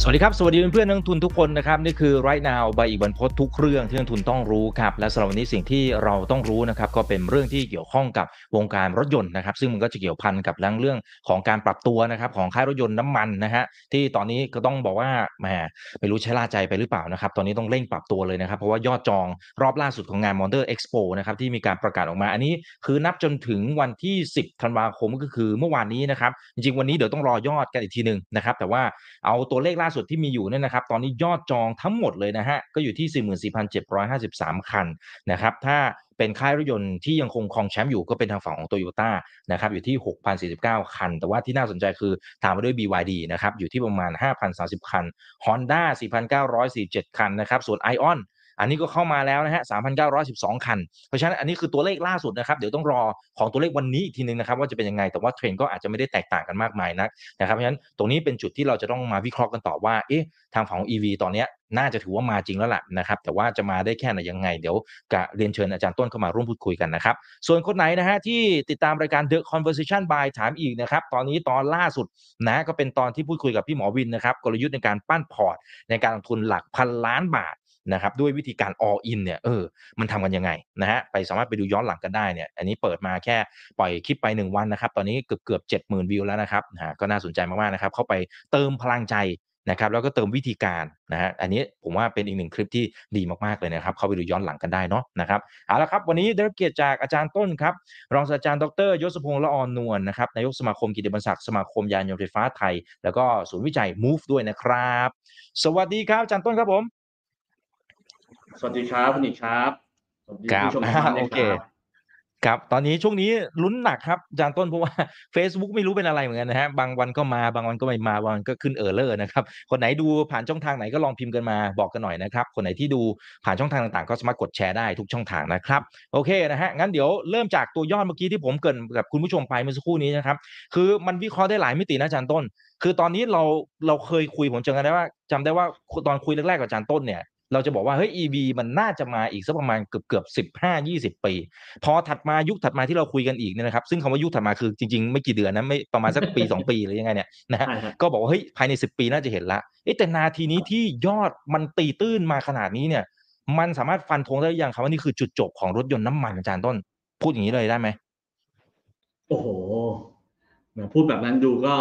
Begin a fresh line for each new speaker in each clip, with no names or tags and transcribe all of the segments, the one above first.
สวัสดีครับ สวัสดีเพื่อนนักทุนทุกคนนะครับ นี่คือ right now ใบอีกบันพดทุกเรื่องที่นักทุนต้องรู้ครับ และสำหรับวันนี้สิ่งที่เราต้องรู้นะครับ ก็เป็นเรื่องที่เกี่ยวข้องกับวงการรถยนต์นะครับ ซึ่งมันก็จะเกี่ยวพันกับเรื่องของการปรับตัวนะครับของค่ายรถยนต์น้ำมันนะฮะที่ตอนนี้ก็ต้องบอกว่าแหมไม่รู้ใช้ล่าใจไปหรือเปล่านะครับ ตอนนี้ต้องเร่งปรับตัวเลยนะครับ เพราะว่ายอดจองรอบล่าสุดของงาน Motor Expo นะครับที่มีการประกาศออกมา อันนี้คือนับจนถึงวันที่ 10ธันวาคมก็คือเมื่อวานนี้นะครับจริงๆวันนี้เดี๋ยวต้องรอยอดกันอีกทีหนึ่งนะครับแต่ว่าเอาตัวเลขล่าาสุดที่มีอยู่เนี่ยนะครับ ตอนนี้ยอดจองทั้งหมดเลยนะฮะ ก็อยู่ที่ 44,753 คันนะครับ ถ้าเป็นค่ายรถยนต์ที่ยังคงครองแชมป์อยู่ก็เป็นทางฝั่งของโตโยต้านะครับอยู่ที่ 6,049 คัน แต่ว่าที่น่าสนใจคือตามมาด้วย BYD นะครับอยู่ที่ประมาณ 5,030 คัน Honda 4,947 คันนะครับส่วน ION อันนี้ก็เข้ามาแล้วนะฮะ3,912 คัน เพราะฉะนั้นอันนี้คือตัวเลขล่าสุดนะครับเดี๋ยวต้องรอของตัวเลขวันนี้อีกทีนึงนะครับว่าจะเป็นยังไงแต่ว่าเทรนด์ก็อาจจะไม่ได้แตกต่างกันมากมายนักนะครับเพราะฉะนั้นตรงนี้เป็นจุดที่เราจะต้องมาวิเคราะห์กันต่อว่าเอ๊ะทางฝั่งของ EV ตอนนี้น่าจะถือว่ามาจริงแล้วล่ะนะครับแต่ว่าจะมาได้แค่ไหนยังไง เดี๋ยวกะเรียนเชิญอาจารย์ต้นเข้ามาร่วมพูดคุยกันนะครับส่วนคนไหนนะฮะที่ติดตามรายการ The Conversation by ถามอีกนะครับตอนนี้ตอนล่าสุดนะก็เป็นตอนที่พูดคุยกับพี่หมอวินนะครับกลยุทธ์ในการปั้นพอร์ตในการลงทุนหลักพันล้านบาท นะครับด้วยวิธีการ all in เนี่ยเออมันทำกันยังไงนะฮะไปสามารถไปดูย้อนหลังกันได้เนี่ยอันนี้เปิดมาแค่ปล่อยคลิปไป 1 วันนะครับตอนนี้เกือบเกือบเจ็ดหมื่นวิวแล้วนะครับนะก็น่าสนใจมากๆนะครับเข้าไปเติมพลังใจนะครับแล้วก็เติมวิธีการนะฮะอันนี้ผมว่าเป็นอีกหนึ่งคลิปที่ดีมากๆเลยนะครับ เข้าไปดูย้อนหลังกันได้เนาะนะครับเอาละครับ วันนี้ได้รับเกียรติจากอาจารย์ต้นครับ รองศาสตราจารย์ดรยศพงษ์ละออนนวลนะครับนายกสมาคมกิตติบัญศักดิ์สมาคมยานยนต์ไฟฟ้าไทย แล้วก็ศูนย์วิจัย Move ด้วยนะครับ สวัสดีครับอาจารย์ต้นครับผม
สวัสดีครับคุณอีกครับสวัสดี
ครับ
ผู้ชม
อ่า
ทุกท่าน
โอ
นะ
เค
ครับ
ครับตอนนี้ช่วงนี้ลุ้นหนักครับอาจารย์ต้นเพราะว่า Facebook ไม่รู้เป็นอะไรเหมือนกันนะฮะบางวันก็มาบางวันก็ไม่มาบางวันก็ขึ้นเออร์เลอร์นะครับคนไหนดูผ่านช่องทางไหนก็ลองพิมพ์กันมาบอกกันหน่อยนะครับ คนไหนที่ดูผ่านช่องทางต่างๆ ก็สามารถกดแชร์ได้ทุกช่องทางนะครับโอเคนะฮะงั้นเดี๋ยวเริ่มจากตัวยอดเมื่อกี้ที่ผมเกรินกับคุณผู้ชมไปเมื่อสักครู่นี้นะครับคือมันวิเคราะห์ได้หลายมิตินะอาจารย์ต้น คือตอนนี้เราเราเคยคุยผมจำกันได้ว่าจำได้ว่าตอนคุยแรกๆกับอาจารย์ต้นเนี่ย เราจะบอกว่าเฮ้ย EV มันน่าจะมาอีกสักประมาณเกือบเกือบสิบห้ายี่สิบปี พอถัดมายุคถัดมาที่เราคุยกันอีกเนี่ยนะครับ ซึ่งคำว่ายุคถัดมาคือจริงๆ ไม่กี่เดือนนะไม่ประมาณสักปีสองปีหรือยังไงเนี่ยนะฮะ
ใช่ครับ
ก็บอกว่าเฮ้ยภายในสิบปีน่าจะเห็นละเอ๊ะแต่นาทีนี้ที่ยอดมันตีตื้นมาขนาดนี้เนี่ย มันสามารถฟันธงได้หรือยังครับว่านี่คือจุดจบของรถยนต์น้ำมันอาจารย์ต้น พูดอย่างนี้เลยได้ไหม
โอ้โหแหมพูดแบบนั้นดูก็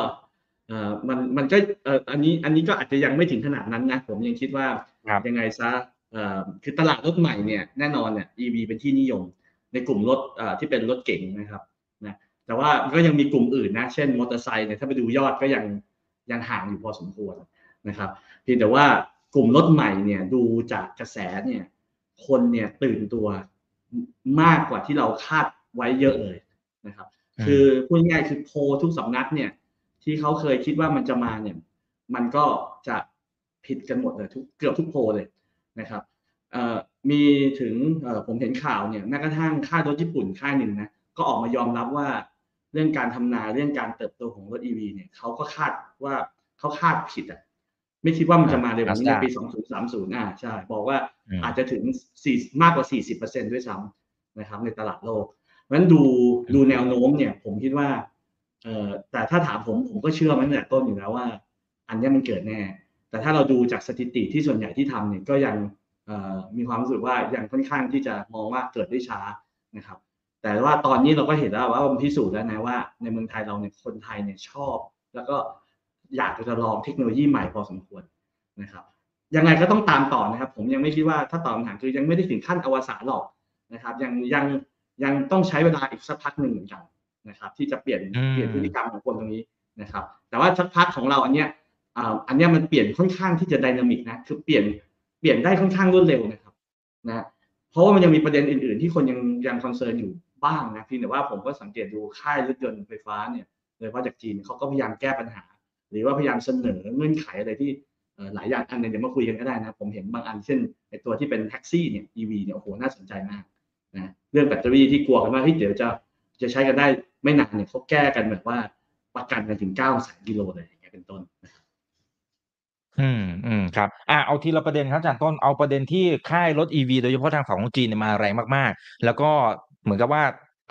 เอ่อมันมันก็เอ่ออันนี้อันนี้ก็อาจจะยังไม่ถึงขนาดนั้นนะผมยังคิดว่า
ครับ
ยังไงซะเอ่อคือตลาดรถใหม่เนี่ยแน่นอนเนี่ย EV เป็นที่นิยม ในกลุ่มรถเอ่อที่เป็นรถเก๋งนะครับนะแต่ว่าก็ยังมีกลุ่มอื่นนะเช่นมอเตอร์ไซค์เนี่ยถ้าไปดูยอดก็ยังยังห่างอยู่พอสมควรนะครับเพียงแต่ว่ากลุ่มรถใหม่เนี่ยดูจากกระแสเนี่ยคนเนี่ยตื่นตัวมากกว่าที่เราคาดไว้เยอะเลยนะครับ
อืม
คือพูดง่ายๆคือโพลทุกสำนักเนี่ยที่เขาเคยคิดว่ามันจะมาเนี่ย มันก็จะ ผิดกันหมดเลยทุกเกือบทุกโพลเลยนะครับเอ่อมีถึงเอ่อผมเห็นข่าวเนี่ยแม้กระทั่งค่ายรถญี่ปุ่นค่ายหนึ่งนะก็ออกมายอมรับว่าเรื่องการทำนายเรื่องการเติบโตของรถ EV เนี่ยเขาก็คาดว่าเขาคาดผิดอะไม่คิดว่ามันจะมาเร็วนี้ในปี 2030 อ่าใช่ บอกว่า
อืม
อาจจะถึง4มากกว่า 40%ด้วยซ้ำนะครับ ในตลาดโลกเพราะฉะนั้นดูดูแนวโน้มเนี่ย ผมคิดว่าเอ่อแต่ถ้าถามผมผมก็เชื่อมันตั้งแต่ต้นอยู่แล้วว่า อันเนี้ยมันเกิดแน่ แต่ถ้าเราดูจากสถิติที่ส่วนใหญ่ที่ทำเนี่ยก็ยังมีความรู้สึกว่ายังค่อนข้างที่จะมองว่าเกิดได้ช้านะครับ แต่ว่าตอนนี้เราก็เห็นแล้วว่ามันพิสูจน์แล้วนะว่าในเมืองไทยเราเนี่ยคนไทยเนี่ยชอบ แล้วก็อยากจะลองเทคโนโลยีใหม่พอสมควรนะครับยังไงก็ต้องตามต่อนะครับ ผมยังไม่คิดว่าถ้าตอบคำถามคือยังไม่ได้ถึงขั้นอวสานหรอกนะครับ ยังยังยังต้องใช้เวลาอีกสักพักหนึ่งเหมือนกันนะครับ ที่จะเปลี่ยนเปลี่ยนพฤติกรรมของคนตรงนี้นะครับ แต่ว่าสักพักของเราอันเนี้ย อันนี้มันเปลี่ยนค่อนข้างที่จะไดนามิกนะคือเปลี่ยนเปลี่ยนได้ค่อนข้างรวดเร็วนะครับนะเพราะว่ามันยังมีประเด็นอื่น ๆ ที่คนยังยัง concern อยู่บ้างนะเพียงแต่ว่าผมก็สังเกตดูค่ายรถยนต์ไฟฟ้าเนี่ยโดยเฉพาะจากจีนเขาก็พยายามแก้ปัญหา หรือว่าพยายามเสนอเงื่อนไขอะไรที่หลายอย่างอันนึงเดี๋ยวมาคุยกันก็ได้นะ ผมเห็นบางอันเช่นไอตัวที่เป็นแท็กซี่เนี่ย EV เนี่ยโอ้โหน่าสนใจมากนะเรื่องแบตเตอรี่ที่กลัวกันว่าเฮ้ยเดี๋ยวจะจะใช้กันได้ไม่นานเนี่ยเขาแก้กันแบบว่าประกันกันถึง9แสนกิโลเลยอย่างเงี้ยเป็นต้นนะครับ
อืม อืม ครับ อ่า เอาทีละประเด็นครับอาจารย์ต้น เอาประเด็นที่ค่ายรถ EV โดยเฉพาะทางฝั่งของจีนเนี่ยมาแรงมาก ๆ แล้วก็เหมือนกับว่า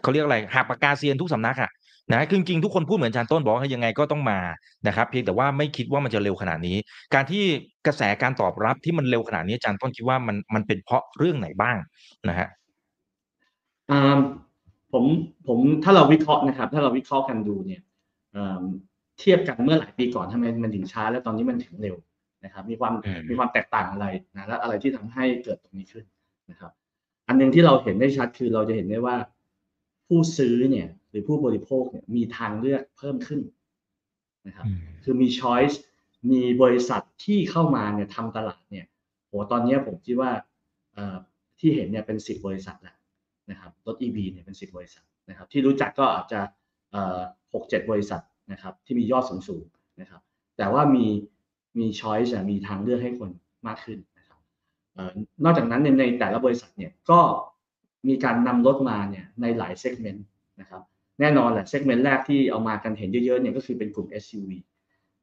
เขาเรียกอะไร หักปากกาเซียนทุกสำนักอะนะคือจริงๆทุกคนพูดเหมือนอาจารย์ต้นบอกว่ายังไงก็ต้องมานะครับ เพียงแต่ว่าไม่คิดว่ามันจะเร็วขนาดนี้ การที่กระแสการตอบรับที่มันเร็วขนาดนี้อาจารย์ต้นคิดว่ามันมันเป็นเพราะเรื่องไหนบ้างนะฮะ
อ่าผมผมถ้าเราวิเคราะห์นะครับ ถ้าเราวิเคราะห์กันดูเนี่ยเอ่อเทียบกันเมื่อหลายปีก่อนทำไมมันถึงช้า แล้วตอนนี้มันถึงเร็ว นะครับมีความ
อืม
มีความแตกต่างอะไรนะและอะไรที่ทำให้เกิดตรงนี้ขึ้นนะครับ อันหนึ่งที่เราเห็นได้ชัดคือเราจะเห็นได้ว่าผู้ซื้อเนี่ยหรือผู้บริโภคเนี่ยมีทางเลือกเพิ่มขึ้นนะครับคือมีช้อยส์มีบริษัทที่เข้ามาเนี่ยทำตลาดเนี่ยโหตอนนี้ผมคิดว่าเอ่อที่เห็นเนี่ยเป็นสิบบริษัทแล้วนะครับรถ EV เนี่ยเป็นสิบบริษัทนะครับที่รู้จักก็อาจจะหกเจ็ดบริษัทนะครับที่มียอดสูงสูงๆนะครับแต่ว่ามี มี choice มีทางเลือกให้คนมากขึ้นนะครับเอ่อนอกจากนั้นในในแต่ละบริษัทเนี่ยก็มีการนำรถมาเนี่ยในหลาย segment นะครับแน่นอนแหละ segment แรกที่เอามากันเห็นเยอะๆเนี่ยก็คือเป็นกลุ่ม SUV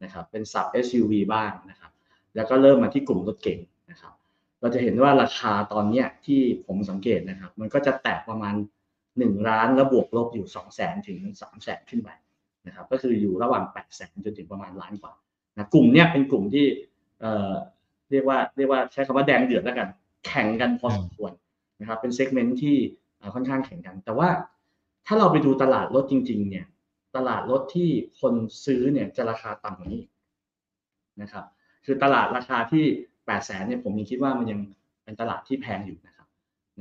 นะครับเป็น sub SUV บ้างนะครับแล้วก็เริ่มมาที่กลุ่มรถเก๋งนะครับเราจะเห็นว่าราคาตอนเนี้ยที่ผมสังเกตนะครับ มันก็จะแตะประมาณ 1 ล้านแล้วบวกลบอยู่ 2 0 0แสนถึง 3 0 0แสนขึ้นไปนะครับก็คืออยู่ระหว่าง 8 0 0แสนจนถึงประมาณล้านกว่า นะกลุ่มเนี้ยเป็นกลุ่มที่เอ่อเรียกว่าเรียกว่าใช้คำว่าแดงเดือดแล้วกัน แข่งกันพอสมควรนะครับเป็นเซกเมนต์ที่เอ่อค่อนข้างแข่งกัน แต่ว่าถ้าเราไปดูตลาดรถจริง ๆ เนี่ย ตลาดรถที่คนซื้อเนี่ยจะราคาต่ำกว่านี้อีกนะครับ คือตลาดราคาที่8 0 0แสนเนี่ยผมยังคิดว่ามันยังเป็นตลาดที่แพงอยู่นะครับ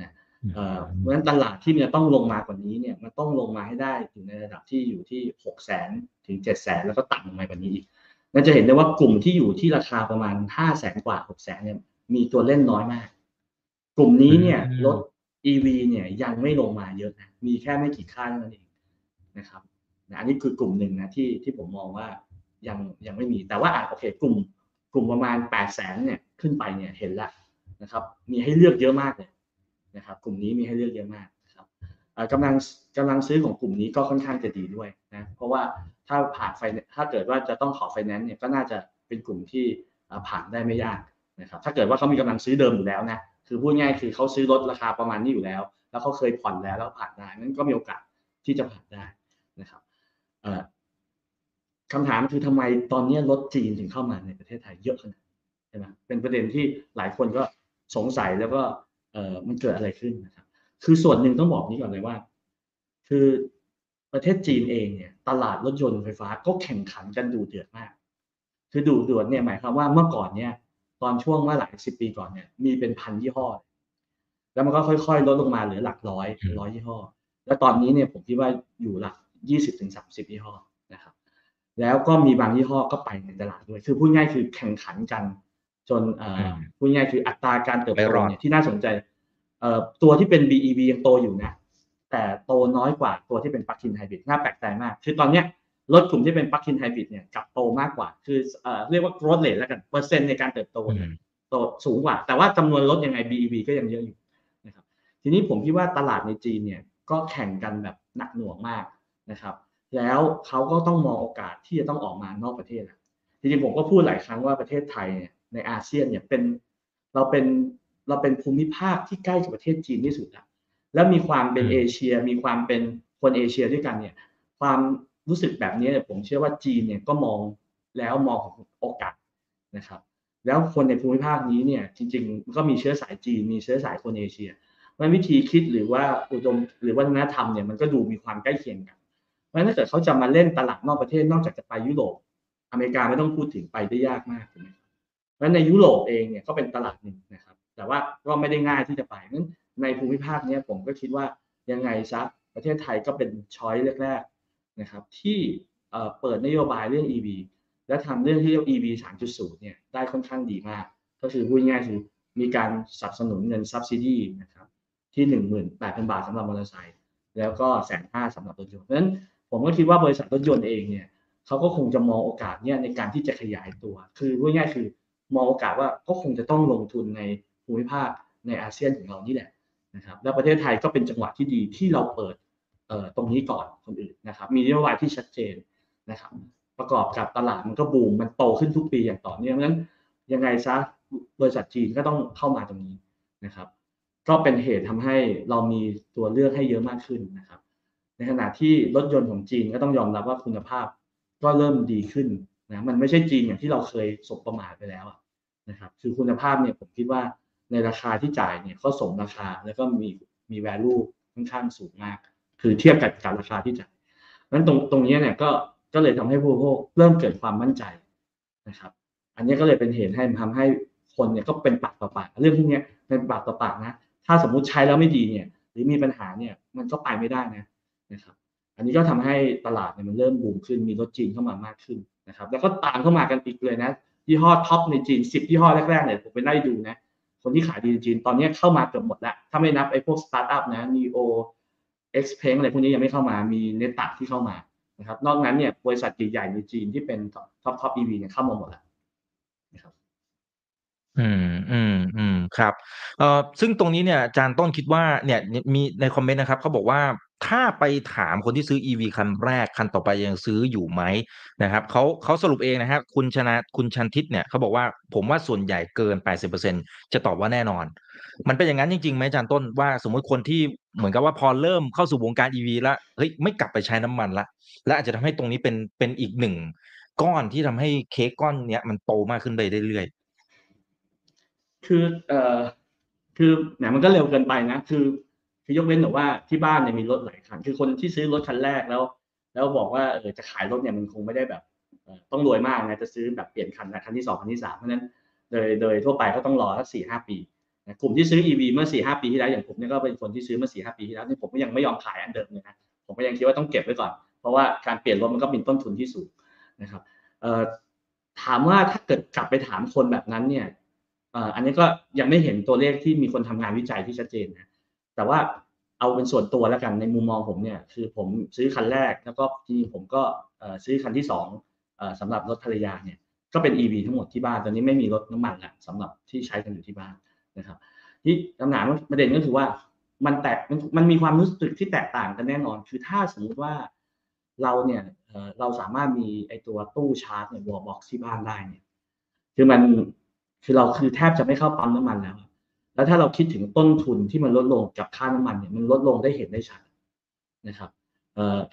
นะเอ่อเพราะฉะนั้นตลาดที่มันจะต้องลงมากว่านี้เนี่ยมันต้องลงมาให้ได้อยู่ในระดับที่อยู่ที่6 0แสนถึง7 0 0แสนแล้วก็ต่ำลงมากว่านี้อีก นั่นจะเห็นได้ว่ากลุ่มที่อยู่ที่ราคาประมาณ5 0 0แสนกว่า6 0แสนเนี่ย มีตัวเล่นน้อยมาก กลุ่มนี้เนี่ย
อืม
รถ EV เนี่ยยังไม่ลงมาเยอะนะ มีแค่ไม่กี่ค่ายเท่านั้นเองนะครับนะอันนี้คือกลุ่มหนึ่งนะที่ที่ผมมองว่ายังยังไม่มี แต่ว่าอะโอเค กลุ่ม กลุ่มประมาณ8 0 0แสนเนี่ยขึ้นไปเนี่ยเห็นแล้วนะครับ มีให้เลือกเยอะมากเลยนะครับ กลุ่มนี้มีให้เลือกเยอะมากนะครับเอ่อกำลังกำลังซื้อของกลุ่มนี้ก็ค่อนข้างจะดีด้วยนะ เพราะว่า ถ้าผ่านไฟถ้าเกิดว่าจะต้องขอไฟแนนซ์เนี่ยก็น่าจะเป็นกลุ่มที่ผ่านได้ไม่ยากนะครับถ้าเกิดว่าเขามีกำลังซื้อเดิมอยู่แล้วนะคือพูดง่ายคือเขาซื้อรถราคาประมาณนี้อยู่แล้ว แล้วเขาเคยผ่อนแล้วแล้วผ่านได้นั้นก็มีโอกาสที่จะผ่านได้นะครับเอ่อคำถามคือทำไมตอนนี้รถจีนถึงเข้ามาในประเทศไทยเยอะขนาดนั้ใช่ไหมเป็นประเด็นที่หลายคนก็สงสัยแล้วก็มันเกิดอะไรขึ้นนะครับ คือส่วนหนึ่งต้องบอกนี้ก่อนเลยว่า คือ ประเทศจีนเองเนี่ยตลาดรถยนต์ไฟฟ้าก็แข่งขันกันดูเดือดมาก คือดูเดือดเนี่ยหมายความว่าเมื่อก่อนเนี่ยตอนช่วงเมื่อหลายสิบปีก่อนเนี่ยมีเป็นพันยี่ห้อ แล้วมันก็ค่อยๆ ลดลงมาเหลือหลักร้อย
อืม
ร้อยยี่ห้อ แล้วตอนนี้เนี่ยผมคิดว่าอยู่หลักยี่สิบถึงสามสิบยี่ห้อนะครับ แล้วก็มีบางยี่ห้อก็ไปในตลาดด้วย คือพูดง่ายคือแข่งขันกันจนเอ่ออ
ม
พูดง่ายคืออัตราการเติบ
ไม่
โต
รอด
เนี่ยที่น่าสนใจเอ่อตัวที่เป็น BEV ยังโตอยู่นะ แต่โตน้อยกว่าตัวที่เป็นปลั๊กอินไฮบริดน่าแปลกใจมาก คือตอนเนี้ยรถกลุ่มที่เป็นปลั๊กอินไฮบริดเนี่ยกลับโตมากกว่า คือเอ่อเรียกว่า growth rate แล้วกันเปอร์เซ็นต์ในการเติบโต
อืม
เนี่ยโตสูงกว่า แต่ว่าจำนวนรถยังไง BEV ก็ยังเยอะอยู่นะครับทีนี้ผมคิดว่าตลาดในจีนเนี่ยก็แข่งกันแบบหนักหน่วงมากนะครับ แล้วเขาก็ต้องมองโอกาสที่จะต้องออกมานอกประเทศแล้วจริงๆผมก็พูดหลายครั้งว่าประเทศไทยเนี่ยในอาเซียนเนี่ยเป็นเราเป็นเราเป็นภูมิภาคที่ใกล้กับประเทศจีนที่สุดแล้ว แล้วมีความเป็น
อืม
เอเชีย มีความเป็นคนเอเชียด้วยกันเนี่ย ความรู้สึกแบบนี้เนี่ยผมเชื่อว่าจีนเนี่ยก็มองแล้วมองของโอกาสนะครับ แล้วคนในภูมิภาคนี้เนี่ยจริงๆ ก็มีเชื้อสายจีน มีเชื้อสายคนเอเชียเพราะฉะนั้นวิธีคิดหรือว่าอุดมหรือวัฒนธรรมเนี่ยมันก็ดูมีความใกล้เคียงกันเพราะฉะนั้นถ้าเกิดเขาจะมาเล่นตลาดนอกประเทศนอกจากจะไปยุโรปอเมริกาไม่ต้องพูดถึงไปได้ยากมากถูกไหมครับเพราะฉะนั้นในยุโรปเองเนี่ยก็เป็นตลาดหนึ่งนะครับ แต่ว่าก็ไม่ได้ง่ายที่จะไปนั้น ในภูมิภาคเนี้ยผมก็คิดว่ายังไงซะประเทศไทยก็เป็นช้อยแรกๆนะครับที่เปิดนโยบายเรื่อง EV และทำเรื่องที่เรียก EV 3.0เนี่ยได้ค่อนข้างดีมาก ก็คือพูดง่ายๆคือมีการสนับสนุนเงิน subsidy นะครับที่ 18,000 บาทสำหรับมอเตอร์ไซค์แล้วก็แสนห้าสำหรับรถยนต์เพราะฉะนั้นผมก็คิดว่าบริษัทรถยนต์เองเนี่ยเขาก็คงจะมองโอกาสเนี่ยในการที่จะขยายตัว คือพูดง่ายๆคือมองโอกาสว่าก็คงจะต้องลงทุนในภูมิภาคในอาเซียนของเรานี่แหละ นะครับแล้วประเทศไทยก็เป็นจังหวะที่ดีที่เราเปิดตรงนี้ก่อนคนอื่นนะครับ มีนโยบายที่ชัดเจนนะครับ ประกอบกับตลาดมันก็บูมมันโตขึ้นทุกปีอย่างต่อเนื่องนั้นยังไงซะบริษัทจีนก็ต้องเข้ามาตรงนี้นะครับ ก็เป็นเหตุทำให้เรามีตัวเลือกให้เยอะมากขึ้นนะครับ ในขณะที่รถยนต์ของจีนก็ต้องยอมรับว่าคุณภาพก็เริ่มดีขึ้นนะมันไม่ใช่จีนอย่างที่เราเคยสบประมาทไปแล้วนะครับ คือคุณภาพเนี่ยผมคิดว่า ในราคาที่จ่ายเนี่ยก็สมราคาแล้วก็มีมี value ค่อนข้างสูงมาก คือเทียบกับกับราคาที่จ่ายนั้นตรงตรงนี้เนี่ยก็ก็เลยทำให้ผู้บริโภคเริ่มเกิดความมั่นใจนะครับ อันนี้ก็เลยเป็นเหตุให้ทำให้คนเนี่ยก็เป็นปากต่อปากเรื่องพวกนี้เป็นปากต่อปากนะ ถ้าสมมุติใช้แล้วไม่ดีเนี่ย หรือมีปัญหาเนี่ยมันก็ไปไม่ได้นะนะครับ อันนี้ก็ทำให้ตลาดเนี่ยมันเริ่มบูมขึ้นมีรถจีนเข้ามามากขึ้นนะครับ แล้วก็ตามเข้ามากันอีกเลยนะยี่ห้อ top ในจีนสิบยี่ห้อแรกๆเนี่ยผมไปไล่ดูนะ คนที่ขายดีในจีนตอนนี้เข้ามาเกือบหมดแล้ว ถ้าไม่นับไอ้พวกสตาร์ทอัพนะ NIO X p e n อะไรพวกนี้ยังไม่เข้ามามีเนต้าที่เข้ามานะครับนอกนั้นเนี่ยบริษัทใหญ่ๆในจีนที่เป็น top top EV เนี่ยเข้ามาหมดแล้วนะครับ
อืมอืมอืมครับเอ่อซึ่งตรงนี้เนี่ยอาจารย์ต้นคิดว่าเนี่ยมีในคอมเมนต์นะครับเขาบอกว่า ถ้าไปถามคนที่ซื้อ EV คันแรกคันต่อไปยังซื้ออยู่ไหมนะครับเขาเขาสรุปเองนะครับคุณชนะคุณชันทิตเนี่ยเขาบอกว่าผมว่าส่วนใหญ่เกิน 80%จะตอบว่าแน่นอน มันเป็นอย่างนั้นจริงๆไหมอาจารย์ต้นว่าสมมุติคนที่เหมือนกับว่าพอเริ่มเข้าสู่วงการ EV แล้วเฮ้ยไม่กลับไปใช้น้ำมันละและอาจจะทำให้ตรงนี้เป็นเป็นอีกหนึ่งก้อนที่ทำให้เค้กก้อนเนี้ยมันโตมากขึ้นไปเรื่อยๆ
คือเอ่อคือแหมมันก็เร็วเกินไปนะ คือ คือยกเว้นแต่ว่าที่บ้านเนี่ยมีรถหลายคัน คือคนที่ซื้อรถคันแรกแล้ว แล้วบอกว่าเออจะขายรถเนี่ยมันคงไม่ได้แบบต้องรวยมากนะจะซื้อแบบเปลี่ยนคันนะคันที่สองคันที่สามเพราะนั้นโดยโดยทั่วไปก็ต้องรอสักสี่ห้าปีนะกลุ่มที่ซื้อ EV เมื่อสี่ห้าปีที่แล้วอย่างผมเนี่ยก็เป็นคนที่ซื้อเมื่อสี่ห้าปีที่แล้วนี่ผมก็ยังไม่ยอมขายอันเดิมเลยนะผมก็ยังคิดว่าต้องเก็บไว้ก่อน เพราะว่าการเปลี่ยนรถมันก็มีต้นทุนที่สูงนะครับถามว่าถ้าเกิดกลับไปถามคนแบบนั้นเนี่ยอันนี้ก็ยังไม่เห็นตัวเลขที่มีคนทำงานวิจัยที่ชัดเจนนะ แต่ว่าเอาเป็นส่วนตัวแล้วกันในมุมมองผมเนี่ยคือผมซื้อคันแรกแล้วก็จริงผมก็ซื้อคันที่สองสำหรับรถภรรยาเนี่ยก็เป็น EV ทั้งหมดที่บ้านตอนนี้ไม่มีรถน้ำมันล้วสำหรับที่ใช้กันอยู่ที่บ้านนะครับที่คำถามประเด็นก็คือว่ามันแตกมันมีความรู้สึกที่แตกต่างกันแน่นอน คือถ้าสมมติว่าเราเนี่ยเราสามารถมีไอตัวตู้ชาร์จเนี่ยวอลบ็อกที่บ้านได้เนี่ยคือมันคือเราคือแทบจะไม่เข้าปั๊มน้ำมันแล้ว แล้วถ้าเราคิดถึงต้นทุนที่มันลดลงกับค่าน้ำมันเนี่ยมันลดลงได้เห็นได้ชัดนะครับ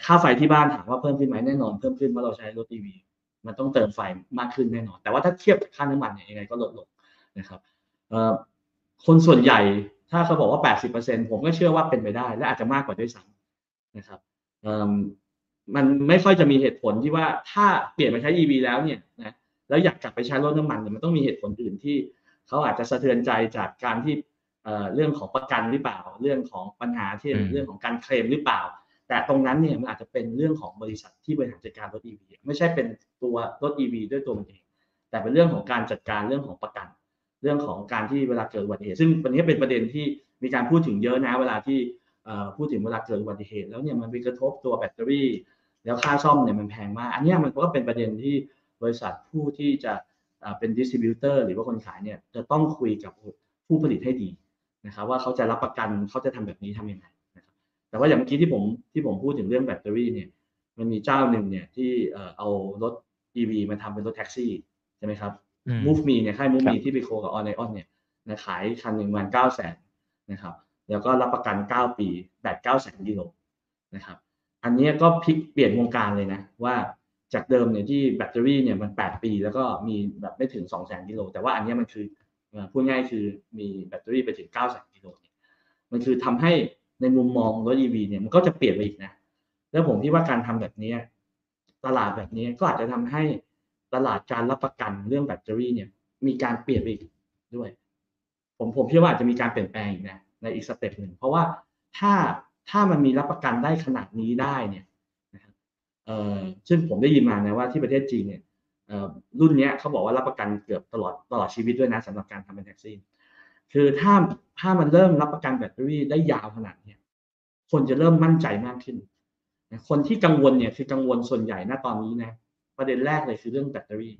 ค่าไฟที่บ้านถามว่าเพิ่มขึ้นไหมแน่นอนเพิ่มขึ้นเพราะเราใช้รถอีวี มันต้องเติมไฟมากขึ้นแน่นอน แต่ว่าถ้าเทียบกับค่าน้ำมันเนี่ยยังไงก็ลดลงนะครับคนส่วนใหญ่ถ้าเขาบอกว่า 80%ผมก็เชื่อว่าเป็นไปได้ และอาจจะมากกว่าด้วยซ้ำนะครับมันไม่ค่อยจะมีเหตุผลที่ว่าถ้าเปลี่ยนมาใช้ EV แล้วเนี่ยนะแล้วอยากกลับไปใช้รถน้ำมันเนี่ยมันต้องมีเหตุผลอื่นที่ เขาอาจจะสะเทือนใจจากการที่เรื่องของประกันหรือเปล่า เรื่องของปัญหาที่เรื่องของการเคลมหรือเปล่า แต่ตรงนั้นเนี่ยมันอาจจะเป็นเรื่องของบริษัทที่บริหารจัดการรถ EV ไม่ใช่เป็นตัวรถ EV ด้วยตัวมันเอง แต่เป็นเรื่องของการจัดการเรื่องของประกัน เรื่องของการที่เวลาเกิดอุบัติเหตุซึ่งวันนี้เป็นประเด็นที่มีการพูดถึงเยอะนะเวลาที่พูดถึงเวลาเกิดอุบัติเหตุแล้วเนี่ยมันไปกระทบตัวแบตเตอรี่ แล้วค่าซ่อมเนี่ยมันแพงมาก อันนี้มันก็เป็นประเด็นที่บริษัทผู้ที่จะ เป็น distributor หรือว่าคนขายเนี่ยจะต้องคุยกับผู้ผลิตให้ดีนะครับว่าเขาจะรับประกันเขาจะทำแบบนี้ทำยังไงนะครับแต่ว่าอย่างเมื่อกี้ที่ผมที่ผมพูดถึงเรื่องแบตเตอรี่เนี่ยมันมีเจ้าหนึ่งเนี่ยที่เอารถ EV มาทำเป็นรถแท็กซี่ใช่ไหมครับ Move Me เนี่ยค่าย Move Me ที่ไป co กับ On i o n เนี่ยนะขายคันหนึ่งวันเก้าแสนนะครับแล้วก็รับประกัน 9 ปีแบต9แสนกิโลนะครับ อันนี้ก็พลิกเปลี่ยนวงการเลยนะว่า จากเดิมเนี่ยที่แบตเตอรี่เนี่ยมัน 8 ปี แล้วก็มีแบบไม่ถึง 2 0 0 0 0กิโลแต่ว่าอันนี้มันคือพูดง่ายคือมีแบตเตอรี่ไปถึง 9 0 0 0 0กิโลเนี่ยมันคือทำให้ในมุมมองรถ EV เนี่ยมันก็จะเปลี่ยนไปอีกนะแล้วผมคิดว่าการทำแบบนี้ตลาดแบบนี้ก็อาจจะทำให้ตลาดการรับประกันเรื่องแบตเตอรี่เนี่ยมีการเปลี่ยนไปอีกด้วย ผมผมเชื่อว่าจะมีการเปลี่ยนแปลงอีกนะในอีก step หนึ่งเพราะว่าถ้าถ้ามันมีรับประกันได้ขนาดนี้ได้เนี่ย เอ่อซึ่งผมได้ยินมานะว่าที่ประเทศจีนเนี่ยรุ่นนี้เขาบอกว่ารับประกันเกือบตลอดตลอดชีวิตด้วยนะสำหรับการทำเป็นแท็กซี่ คือถ้าถ้ามันเริ่มรับประกันแบตเตอรี่ได้ยาวขนาดนี้คนจะเริ่มมั่นใจมากขึ้น คนที่กังวลเนี่ยคือกังวลส่วนใหญ่ณตอนนี้นะประเด็นแรกเลยคือเรื่องแบตเตอรี่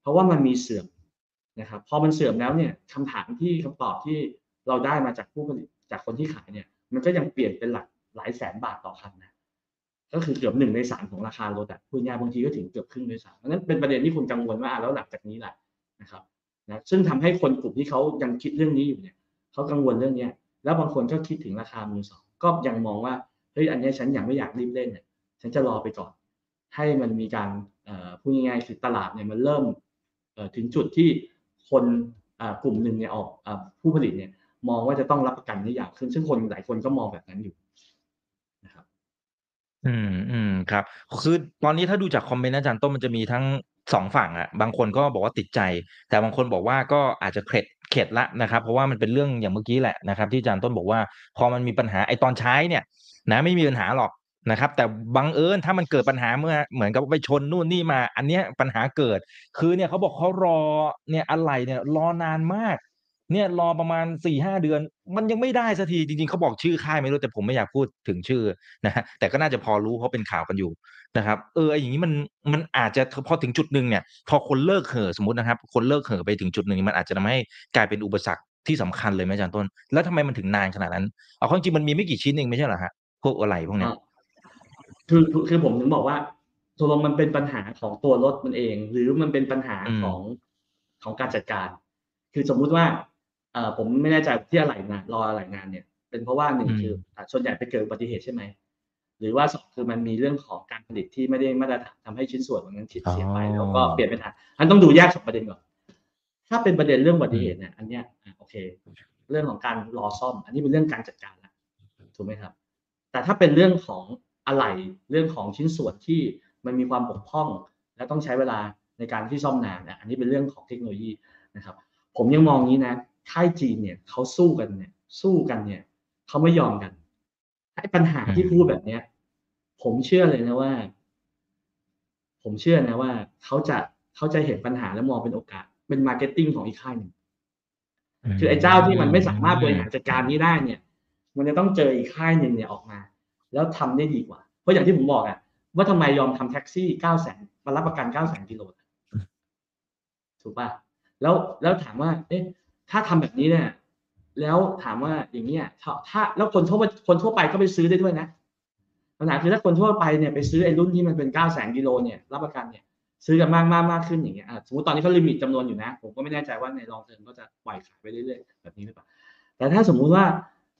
เพราะว่ามันมีเสื่อมนะครับพอมันเสื่อมแล้วเนี่ยคำถามที่คำตอบที่เราได้มาจากผู้ผลิตจากคนที่ขายเนี่ย มันก็ยังเปลี่ยนเป็นหลักหลายแสนบาทต่อคันนะ ก็คือเกือบหนึ่งในสามของราคารถอะคุณยายบางทีก็ถึงเกือบครึ่งในสามเพราะนั้นเป็นประเด็นที่คุณกังวลว่าแล้วหลังจากนี้แหละนะครับนะซึ่งทำให้คนกลุ่มที่เขายังคิดเรื่องนี้อยู่เนี่ยเขากังวลเรื่องเนี้ยแล้วบางคนก็คิดถึงราคามือสองก็ยังมองว่าเฮ้ยอันนี้ฉันยังไม่อยากรีบเล่นเนี่ยฉันจะรอไปก่อน ให้มันมีการเอ่อพูดง่ายๆคือตลาดเนี่ยมันเริ่มเอ่อถึงจุดที่คนอ่ากลุ่มหนึ่งเนี่ยออกอ่าผู้ผลิตเนี่ยมองว่าจะต้องรับประกันได้ยาวขึ้นซึ่งคนหลายคนก็มองแบบนั้นอยู่
อืม อืม ครับ คือตอนนี้ถ้าดูจากคอมเมนต์อาจารย์ต้นมันจะมีทั้งสองฝั่งอะ บางคนก็บอกว่าติดใจ แต่บางคนบอกว่าก็อาจจะเข็ด เข็ดละนะครับ เพราะว่ามันเป็นเรื่องอย่างเมื่อกี้แหละนะครับที่อาจารย์ต้นบอกว่า พอมันมีปัญหาไอ้ตอนใช้เนี่ยนะไม่มีปัญหาหรอกนะครับ แต่บังเอิญถ้ามันเกิดปัญหาเมื่อ เหมือนกับไปชนนู่นนี่มา อันเนี้ยปัญหาเกิด คือเนี่ยเขาบอกเขารอเนี่ยอะไรเนี่ยรอนานมาก เนี่ยรอประมาณสี่ห้าเดือน มันยังไม่ได้สักทีจริงๆเขาบอกชื่อค่ายไม่รู้แต่ผมไม่อยากพูดถึงชื่อนะฮะแต่ก็น่าจะพอรู้เพราะเป็นข่าวกันอยู่นะครับเออไออย่างนี้มันมันอาจจะพอถึงจุดหนึ่งเนี่ย พอคนเลิกเห่อสมมตินะครับ คนเลิกเห่อไปถึงจุดหนึ่งมันอาจจะทำให้กลายเป็นอุปสรรคที่สำคัญเลยไหมอาจารย์ต้น แล้วทำไมมันถึงนานขนาดนั้น เอาเข้าจริงมันมีไม่กี่ชิ้นเองไม่ใช่เหรอฮะพวกอะไรพวกเนี้ย
คือคือผมถึงบอกว่าตกลงมันเป็นปัญหาของตัวรถมันเอง หรือมันเป็นปัญหาของของการจัดการ คือสมมุติว่า เอ่อผมไม่แน่ใจที่อะไรงานรออะไรงานเนี่ย เป็นเพราะว่าหนึ่งคืออะส่วนใหญ่ไปเกิดอุบัติเหตุใช่ไหมหรือว่าสองคือมันมีเรื่องของการผลิตที่ไม่ได้มาตรฐานทำให้ชิ้นส่วนมันนั้นเสียไปแล้วก็เปลี่ยนเป็นฐานอันต้องดูแยกสองประเด็นก่อนถ้าเป็นประเด็นเรื่องอุบัติเหตุเนี่ยอันเนี้ยอะโอเค เรื่องของการรอซ่อม อันนี้เป็นเรื่องการจัดการแล้วถูกไหมครับ แต่ถ้าเป็นเรื่องของอะไหล่เรื่องของชิ้นส่วนที่มันมีความบกพร่อง และต้องใช้เวลาในการที่ซ่อมนานเนี่ยอันนี้เป็นเรื่องของเทคโนโลยีนะครับ ผมยังมองนี้นะ ค่ายจีนเนี่ยเขาสู้กันเนี่ย สู้กันเนี่ยเขาไม่ยอมกันไอ้ปัญหาที่พูดแบบเนี้ย ผมเชื่อเลยนะว่า ผมเชื่อนะว่าเขาจะเขาจะเห็นปัญหาและมองเป็นโอกาส เป็น marketing ของอีกค่ายหนึ่งคือไอ้เจ้าที่มันไม่สามารถบริหารจัดการนี้ได้เนี่ย มันจะต้องเจออีกค่ายหนึ่งเนี่ยออกมา แล้วทำได้ดีกว่า เพราะอย่างที่ผมบอกอะว่าทำไมยอมทำแท็กซี่เก้าแสนมารับประกันเก้าแสนกิโลถูกป่ะแล้วแล้วถามว่า เอ๊ะ ถ้าทำแบบนี้เนี่ยแล้วถามว่าอย่างเงี้ยถ้าแล้วคนทั่วคนทั่วไปก็ไปซื้อได้ด้วยนะปัญหาคือถ้าคนทั่วไปเนี่ยไปซื้อไอ้รุ่นที่มันเป็นเก้าแสนกิโลเนี่ยรับประกันเนี่ยซื้อกันมากมากมากขึ้นอย่างเงี้ยสมมติตอนนี้เขา limit จำนวนอยู่นะ ผมก็ไม่แน่ใจว่าใน long term ก็จะปล่อยขายไปเรื่อยๆแบบนี้หรือเปล่าแต่ถ้าสมมุติว่า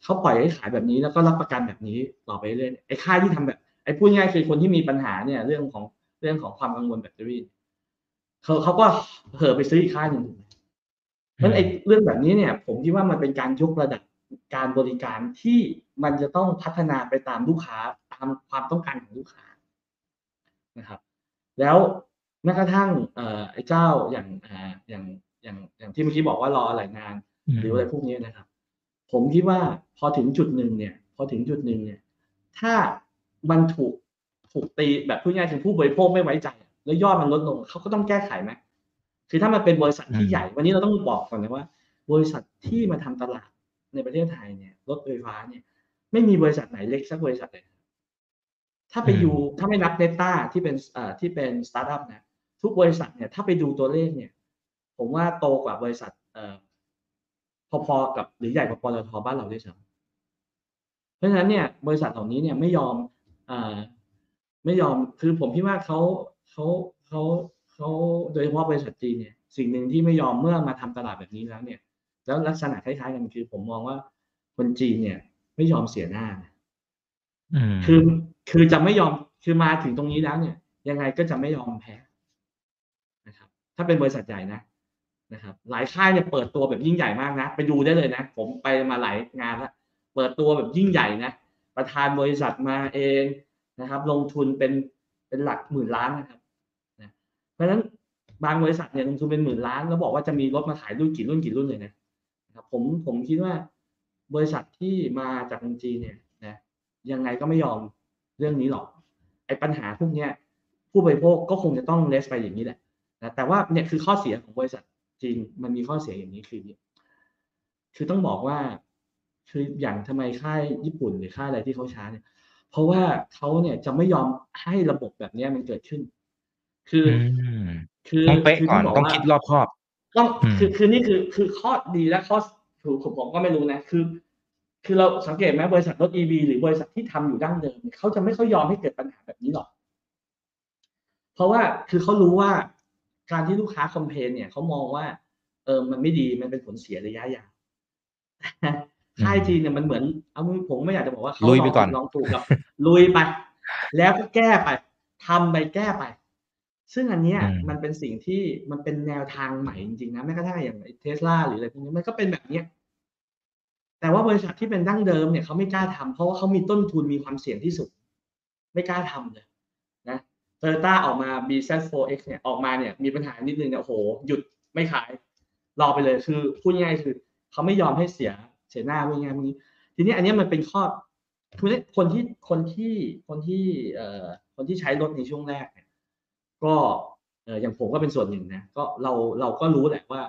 เขาปล่อยให้ขายแบบนี้แล้วก็รับประกันแบบนี้ต่อไปเรื่อยไอ้ค่ายที่ทำแบบไอ้พูดง่ายคือคนที่มีปัญหาเนี่ยเรื่องของเรื่องของความกังวลแบตเตอรี่เขาเขาก็เห่อไปซื้ออีกค่ายหนึ่งเนั้นไอ้เรื่องแบบนี้เนี่ย ผมคิดว่ามันเป็นการยกระดับการบริการที่มันจะต้องพัฒนาไปตามลูกค้าตามความต้องการของลูกค้านะครับ แล้วแม้กระทั่งเอ่อไอ้เจ้าอย่างอ่าอย่างอย่างอย่างที่เมื่อกี้บอกว่ารออะไหล่นาน หรืออะไรพวกนี้นะครับ ผมคิดว่าพอถึงจุดหนึ่งเนี่ย พอถึงจุดหนึ่งเนี่ย ถ้ามันถูกถูกตีแบบพูดง่ายๆคือผู้บริโภคไม่ไว้ใจ แล้วยอดมันลดลงเขาก็ต้องแก้ไขไหม คือถ้ามันเป็นบริษัทที่ใหญ่ วันนี้เราต้องบอกก่อนนะว่า บริษัทที่มาทำตลาดในประเทศไทยเนี่ยรถไฟฟ้าเนี่ย ไม่มีบริษัทไหนเล็กสักบริษัทเลยถ้าไปดูถ้าไม่นับเนต้าที่เป็นเอ่อที่เป็นสตาร์ทอัพนะทุกบริษัทเนี่ยถ้าไปดูตัวเลขเนี่ย ผมว่าโตกว่าบริษัทเอ่อพอๆกับหรือใหญ่กว่าปตทบ้านเราด้วยซ้ำเพราะฉะนั้นเนี่ย บริษัทเหล่านี้เนี่ยไม่ยอมอ่าไม่ยอมคือผมคิดว่าเขาเขาเขา เขาโดยเฉพาะบริษัทจีนเนี่ยสิ่งหนึ่งที่ไม่ยอมเมื่อมาทำตลาดแบบนี้แล้วเนี่ย แล้วลักษณะคล้ายๆกันคือ ผมมองว่าคนจีนเนี่ยไม่ยอมเสียหน้านะ
อืม
คือคือจะไม่ยอมคือมาถึงตรงนี้แล้วเนี่ย ยังไงก็จะไม่ยอมแพ้นะครับ ถ้าเป็นบริษัทใหญ่นะนะครับ หลายค่ายเนี่ยเปิดตัวแบบยิ่งใหญ่มากนะไปดูได้เลยนะ ผมไปมาหลายงานแล้วเปิดตัวแบบยิ่งใหญ่นะประธานบริษัทมาเองนะครับ ลงทุนเป็นเป็นหลักหมื่นล้านนะครับนะ เพราะฉะนั้นบางบริษัทเนี่ยลงทุนเป็นหมื่นล้านแล้วบอกว่าจะมีรถมาขายรุ่นกี่รุ่นกี่รุ่นเลยนะครับผมผมคิดว่าบริษัทที่มาจากเมืองจีนเนี่ยนะยังไงก็ไม่ยอมเรื่องนี้หรอกไอ้ปัญหาพวกเนี้ยผู้บริโภคก็คงจะต้องเลสไปอย่างนี้แหละนะแต่ว่าเนี่ยคือข้อเสียของบริษัทจีนมันมีข้อเสียอย่างนี้คือ คือต้องบอกว่าคืออย่างทำไมค่ายญี่ปุ่นหรือค่ายอะไรที่เขาช้าเนี่ย เพราะว่าเขาเนี่ยจะไม่ยอมให้ระบบแบบนี้มันเกิดขึ้น คือ
อืม
คือ
ต้องเป๊ะ
คือ
ก่อน
บ
ต้อง
ว่า
คิดรอบคอบ
ต้อง
อืม
คือคือนี่คือคือข้อดีและข้อถูกผมก็ไม่รู้นะคือ คือเราสังเกตไหมบริษัทรถ EV หรือบริษัทที่ทำอยู่ดั้งเดิมเนี่ยเขาจะไม่ค่อยยอมให้เกิดปัญหาแบบนี้หรอก เพราะว่าคือเขารู้ว่าการที่ลูกค้าคอมเพลนเนี่ยเขามองว่า เออมันไม่ดีมันเป็นผลเสียระยะยาวแต่ค่ายจีนเนี่ยมันเหมือนเอามือผมไม่อยากจะบอกว่าเขา
ลุยไปก่อน
ลองถูกกับลุยไป แล้วก็แก้ไปทำไปแก้ไป ซึ่งอันเนี้ย
อืม
มันเป็นสิ่งที่มันเป็นแนวทางใหม่จริงๆนะแม้กระทั่งอย่างเทสลาหรืออะไรพวกนี้มันก็เป็นแบบเนี้ยแต่ว่าบริษัทที่เป็นดั้งเดิมเนี่ยเขาไม่กล้าทำเพราะว่าเขามีต้นทุนมีความเสี่ยงที่สุดไม่กล้าทำเลยนะโตโยต้าออกมา BZ4X เนี่ยออกมาเนี่ยมีปัญหานิดนึงเนี่ยโอ้โหหยุดไม่ขายรอไปเลยคือพูดง่ายๆคือเขาไม่ยอมให้เสียเสียหน้าพูดง่ายๆพวกนี้ทีนี้อันเนี้ยมันเป็นข้อคือเนี่ยคนที่คนที่คนที่เอ่อคนที่ใช้รถในช่วงแรกเนี่ย ก็เอออย่างผมก็เป็นส่วนหนึ่งนะก็เราเราก็รู้แหละว่า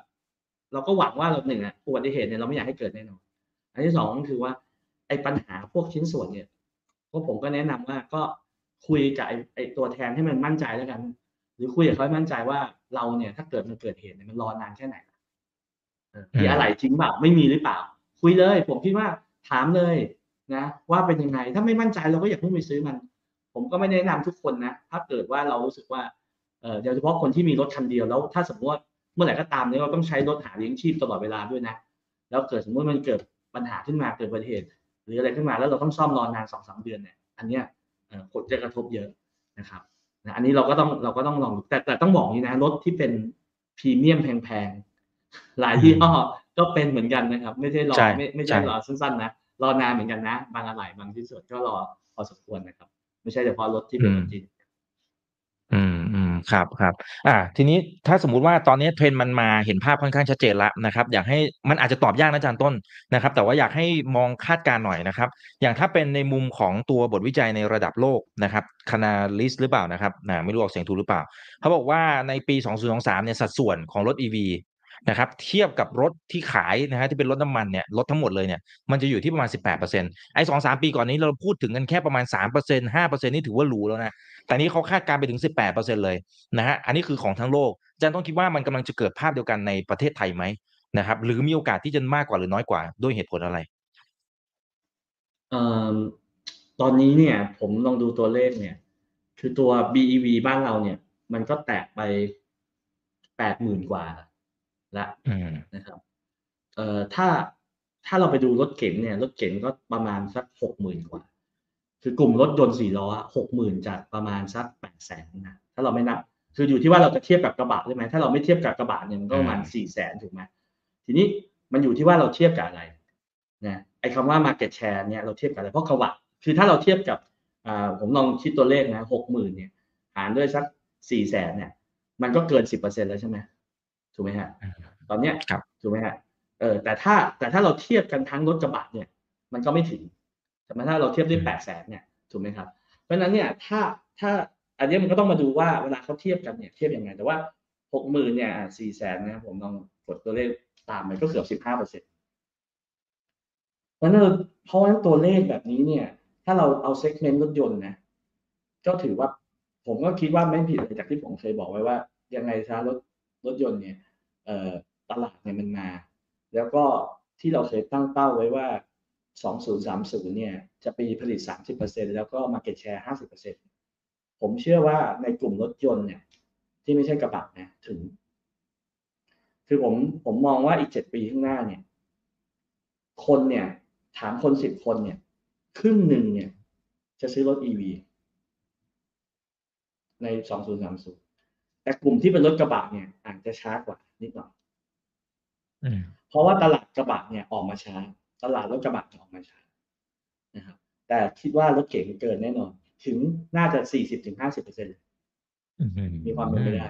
เราก็หวังว่าเราหนึ่งอะอุบัติเหตุเนี่ยเราไม่อยากให้เกิดแน่นอนอันที่สองก็คือว่าไอ้ปัญหาพวกชิ้นส่วนเนี่ยพวกผมก็แนะนำว่าก็คุยกับไอ้ไอ้ตัวแทนให้มันมั่นใจแล้วกัน หรือคุยกับเขาให้มั่นใจว่าเราเนี่ยถ้าเกิดมันเกิดเหตุเนี่ยมันรอนานแค่ไหนเออมีอะไรจริงเปล่าไม่มีหรือเปล่า คุยเลย ผมคิดว่าถามเลยนะ ว่าเป็นยังไงถ้าไม่มั่นใจเราก็อย่าเพิ่งไปซื้อมัน ผมก็ไม่แนะนำทุกคนนะ ถ้าเกิดว่าเรารู้สึกว่าเออ โดยเฉพาะคนที่มีรถคันเดียวแล้วถ้าสมมติว่าเมื่อไหร่ก็ตามเนี่ยเราต้องใช้รถหาเลี้ยงชีพตลอดเวลาด้วยนะ แล้วเกิดสมมติมันเกิดปัญหาขึ้นมาเกิดอุบัติเหตุ หรืออะไรขึ้นมาแล้วเราต้องซ่อมรอนานสองสามเดือนเนี่ยอันเนี้ยเอ่อผลจะกระทบเยอะนะครับนะอันนี้เราก็ต้องเราก็ต้องลองดูแต่แต่ต้องบอกอย่างนี้นะรถที่เป็นพรีเมียมแพงๆหลายยี่ห้อก็เป็นเหมือนกันนะครับ ไม่ใช่รอ
ใช่
ไม่ไม่
ใช่
ใช่รอสั้นๆนะรอนานเหมือนกันนะ บางอะไหล่บางที่สุดก็รอพอสมควรนะครับ ไม่ใช่เฉพาะรถที่เป็นรถจีน
อืมอืม ครับครับอ่า ทีนี้ถ้าสมมุติว่าตอนนี้เทรนมันมาเห็นภาพค่อนข้างชัดเจนแล้วนะครับ อยากให้มันอาจจะตอบยากนะอาจารย์ต้นนะครับ แต่ว่าอยากให้มองคาดการณ์หน่อยนะครับ อย่างถ้าเป็นในมุมของตัวบทวิจัยในระดับโลกนะครับคณาลิสหรือเปล่านะครับนะไม่รู้ออกเสียงถูกหรือเปล่า เขาบอกว่าในปี 2023เนี่ยสัดส่วนของรถ EV นะครับเทียบกับรถที่ขายนะฮะที่เป็นรถน้ำมันเนี่ยรถทั้งหมดเลยเนี่ยมันจะอยู่ที่ประมาณ 18%ไอ้สองสามปีก่อนนี้เราพูดถึงกันแค่ประมาณ 3% 5%นี่ถือว่าหรูแล้วนะ แต่นี้เขาคาดการณ์ไปถึง 18%เลยนะฮะอันนี้คือของทั้งโลกอาจารย์ต้องคิดว่ามันกำลังจะเกิดภาพเดียวกันในประเทศไทยไหมนะครับหรือมีโอกาสที่จะมากกว่าหรือน้อยกว่าด้วยเหตุผลอะไร
เอ่อตอนนี้เนี่ยผมลองดูตัวเลขเนี่ย คือตัว BEV บ้านเราเนี่ย มันก็แตะไปแปดหมื่นกว่าละ
อืม
นะครับเอ่อถ้าถ้าเราไปดูรถเก๋งเนี่ย รถเก๋งก็ประมาณสักหกหมื่นกว่า คือกลุ่มรถยนต์สี่ล้อหกหมื่นจากประมาณสักแปดแสนนะถ้าเราไม่นับคืออยู่ที่ว่าเราจะเทียบกับกระบะได้ไหมถ้าเราไม่เทียบกับกระบะเนี่ยมันก็ประมาณ
อืม
สี่แสนถูกไหมทีนี้มันอยู่ที่ว่าเราเทียบกับอะไรนะไอ้คำว่า market share เนี่ยเราเทียบกับอะไรเพราะกระบะคือถ้าเราเทียบกับอ่าผมลองคิดตัวเลขนะหกหมื่นเนี่ยหารด้วยสักสี่แสนเนี่ย มันก็เกินสิบเปอร์เซ็นแล้วใช่ไหมถูกไหมฮะตอนเนี้ย
ครับ
ถูกไหมฮะเออแต่ถ้าแต่ถ้าเราเทียบกันทั้งรถกระบะเนี่ย มันก็ไม่ถึง แต่ถ้าเราเทียบด้วยแปดแสนเนี่ยถูกไหมครับเพราะฉะนั้นเนี่ยถ้าถ้าอันเนี้ยมันก็ต้องมาดูว่าเวลาเขาเทียบกันเนี่ยเทียบยังไง แต่ว่าหกหมื่นเนี่ยสี่แสนนะผมลองกดตัวเลขตามไปก็เกือบสิบห้าเปอร์เซ็นต์เพราะฉะนั้นเราเพราะฉะนั้นตัวเลขแบบนี้เนี่ย ถ้าเราเอาเซกเมนต์รถยนต์นะก็ถือว่าผมก็คิดว่าไม่ผิดเลยจากที่ผมเคยบอกไว้ว่า ยังไงซะรถรถยนต์เนี่ยเอ่อตลาดเนี่ยมันมา แล้วก็ที่เราเคยตั้งเป้าไว้ว่า 2030 เนี่ยจะปีผลิต 30%แล้วก็ market share 50%ผมเชื่อว่าในกลุ่มรถยนต์เนี่ยที่ไม่ใช่กระบะนะถึง คือผมผมมองว่าอีก 7 ปีข้างหน้าเนี่ย คนเนี่ยถามคน 10 คนเนี่ยครึ่งหนึ่งเนี่ยจะซื้อรถ EV ใน 2030 แต่กลุ่มที่เป็นรถกระบะเนี่ยอาจจะช้ากว่านิดหน่อย
อืม
เพราะว่าตลาดกระบะเนี่ยออกมาช้า ตลาดรถกระบะออกมาช้านะครับ แต่คิดว่ารถเก๋งเกินแน่นอน ถึงน่าจะสี่สิบถึงห้าสิบเปอร์เซ็นต์
อื
มีความเป็นไปได้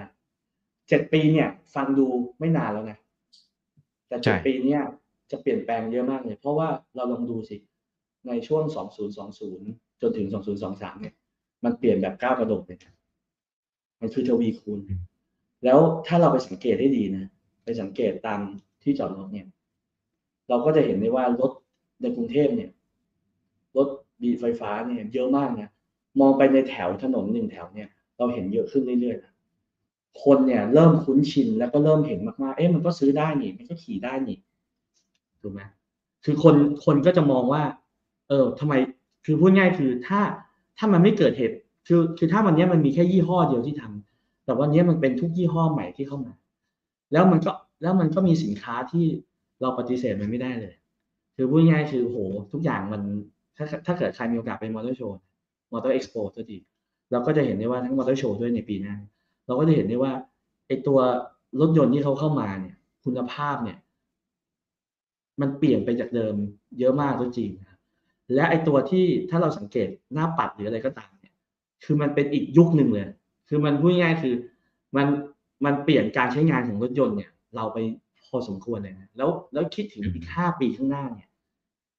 เจ็ดปีเนี่ย ฟังดูไม่นานแล้วนะ แต่เจ็ดปีเนี่ยจะเปลี่ยนแปลงเยอะมากเลย เพราะว่าเราลองดูสิ ในช่วงสองศูนย์สองศูนย์จนถึงสองศูนย์สองสามเนี่ย มันเปลี่ยนแบบก้าวกระโดดเลยนะมันคือทวีคูณแล้วถ้าเราไปสังเกตให้ดีนะ ไปสังเกตตามที่จอดรถเนี่ย เราก็จะเห็นได้ว่ารถในกรุงเทพเนี่ยรถบีไฟฟ้าเนี่ยเยอะมากนะมองไปในแถวถนนหนึ่งแถวเนี่ยเราเห็นเยอะขึ้นเรื่อยๆคนเนี่ยเริ่มคุ้นชินแล้วก็เริ่มเห็นมากๆ เอ๊ะมันก็ซื้อได้นี่มันก็ขี่ได้นี่ถูกไหมคือคนคนก็จะมองว่า เออทำไมคือพูดง่ายคือถ้าถ้ามันไม่เกิดเหตุคือคือถ้าวันนี้มันมีแค่ยี่ห้อเดียวที่ทแต่วันนี้มันเป็นทุกยี่ห้อใหม่ที่เข้ามา แล้วมันก็แล้วมันก็มีสินค้าที่ เราปฏิเสธมันไม่ได้เลย คือพูดง่ายๆคือโหทุกอย่างมันถ้าถ้าเกิดใครมีโอกาสไปมอเตอร์โชว์มอเตอร์เอ็กซ์โปตัวดีเราก็จะเห็นได้ว่าทั้งมอเตอร์โชว์ด้วยในปีหน้า เราก็จะเห็นได้ว่าไอตัวรถยนต์ที่เขาเข้ามาเนี่ย คุณภาพเนี่ย มันเปลี่ยนไปจากเดิมเยอะมากตัวจริงนะและไอตัวที่ถ้าเราสังเกตหน้าปัดหรืออะไรก็ตามเนี่ย คือมันเป็นอีกยุคหนึ่งเลย คือมันพูดง่ายๆคือมันมันเปลี่ยนการใช้งานของรถยนต์เนี่ย เราไป พอสมควรเลยนะแล้วแล้วคิดถึงอีกห้าปีข้างหน้าเนี่ย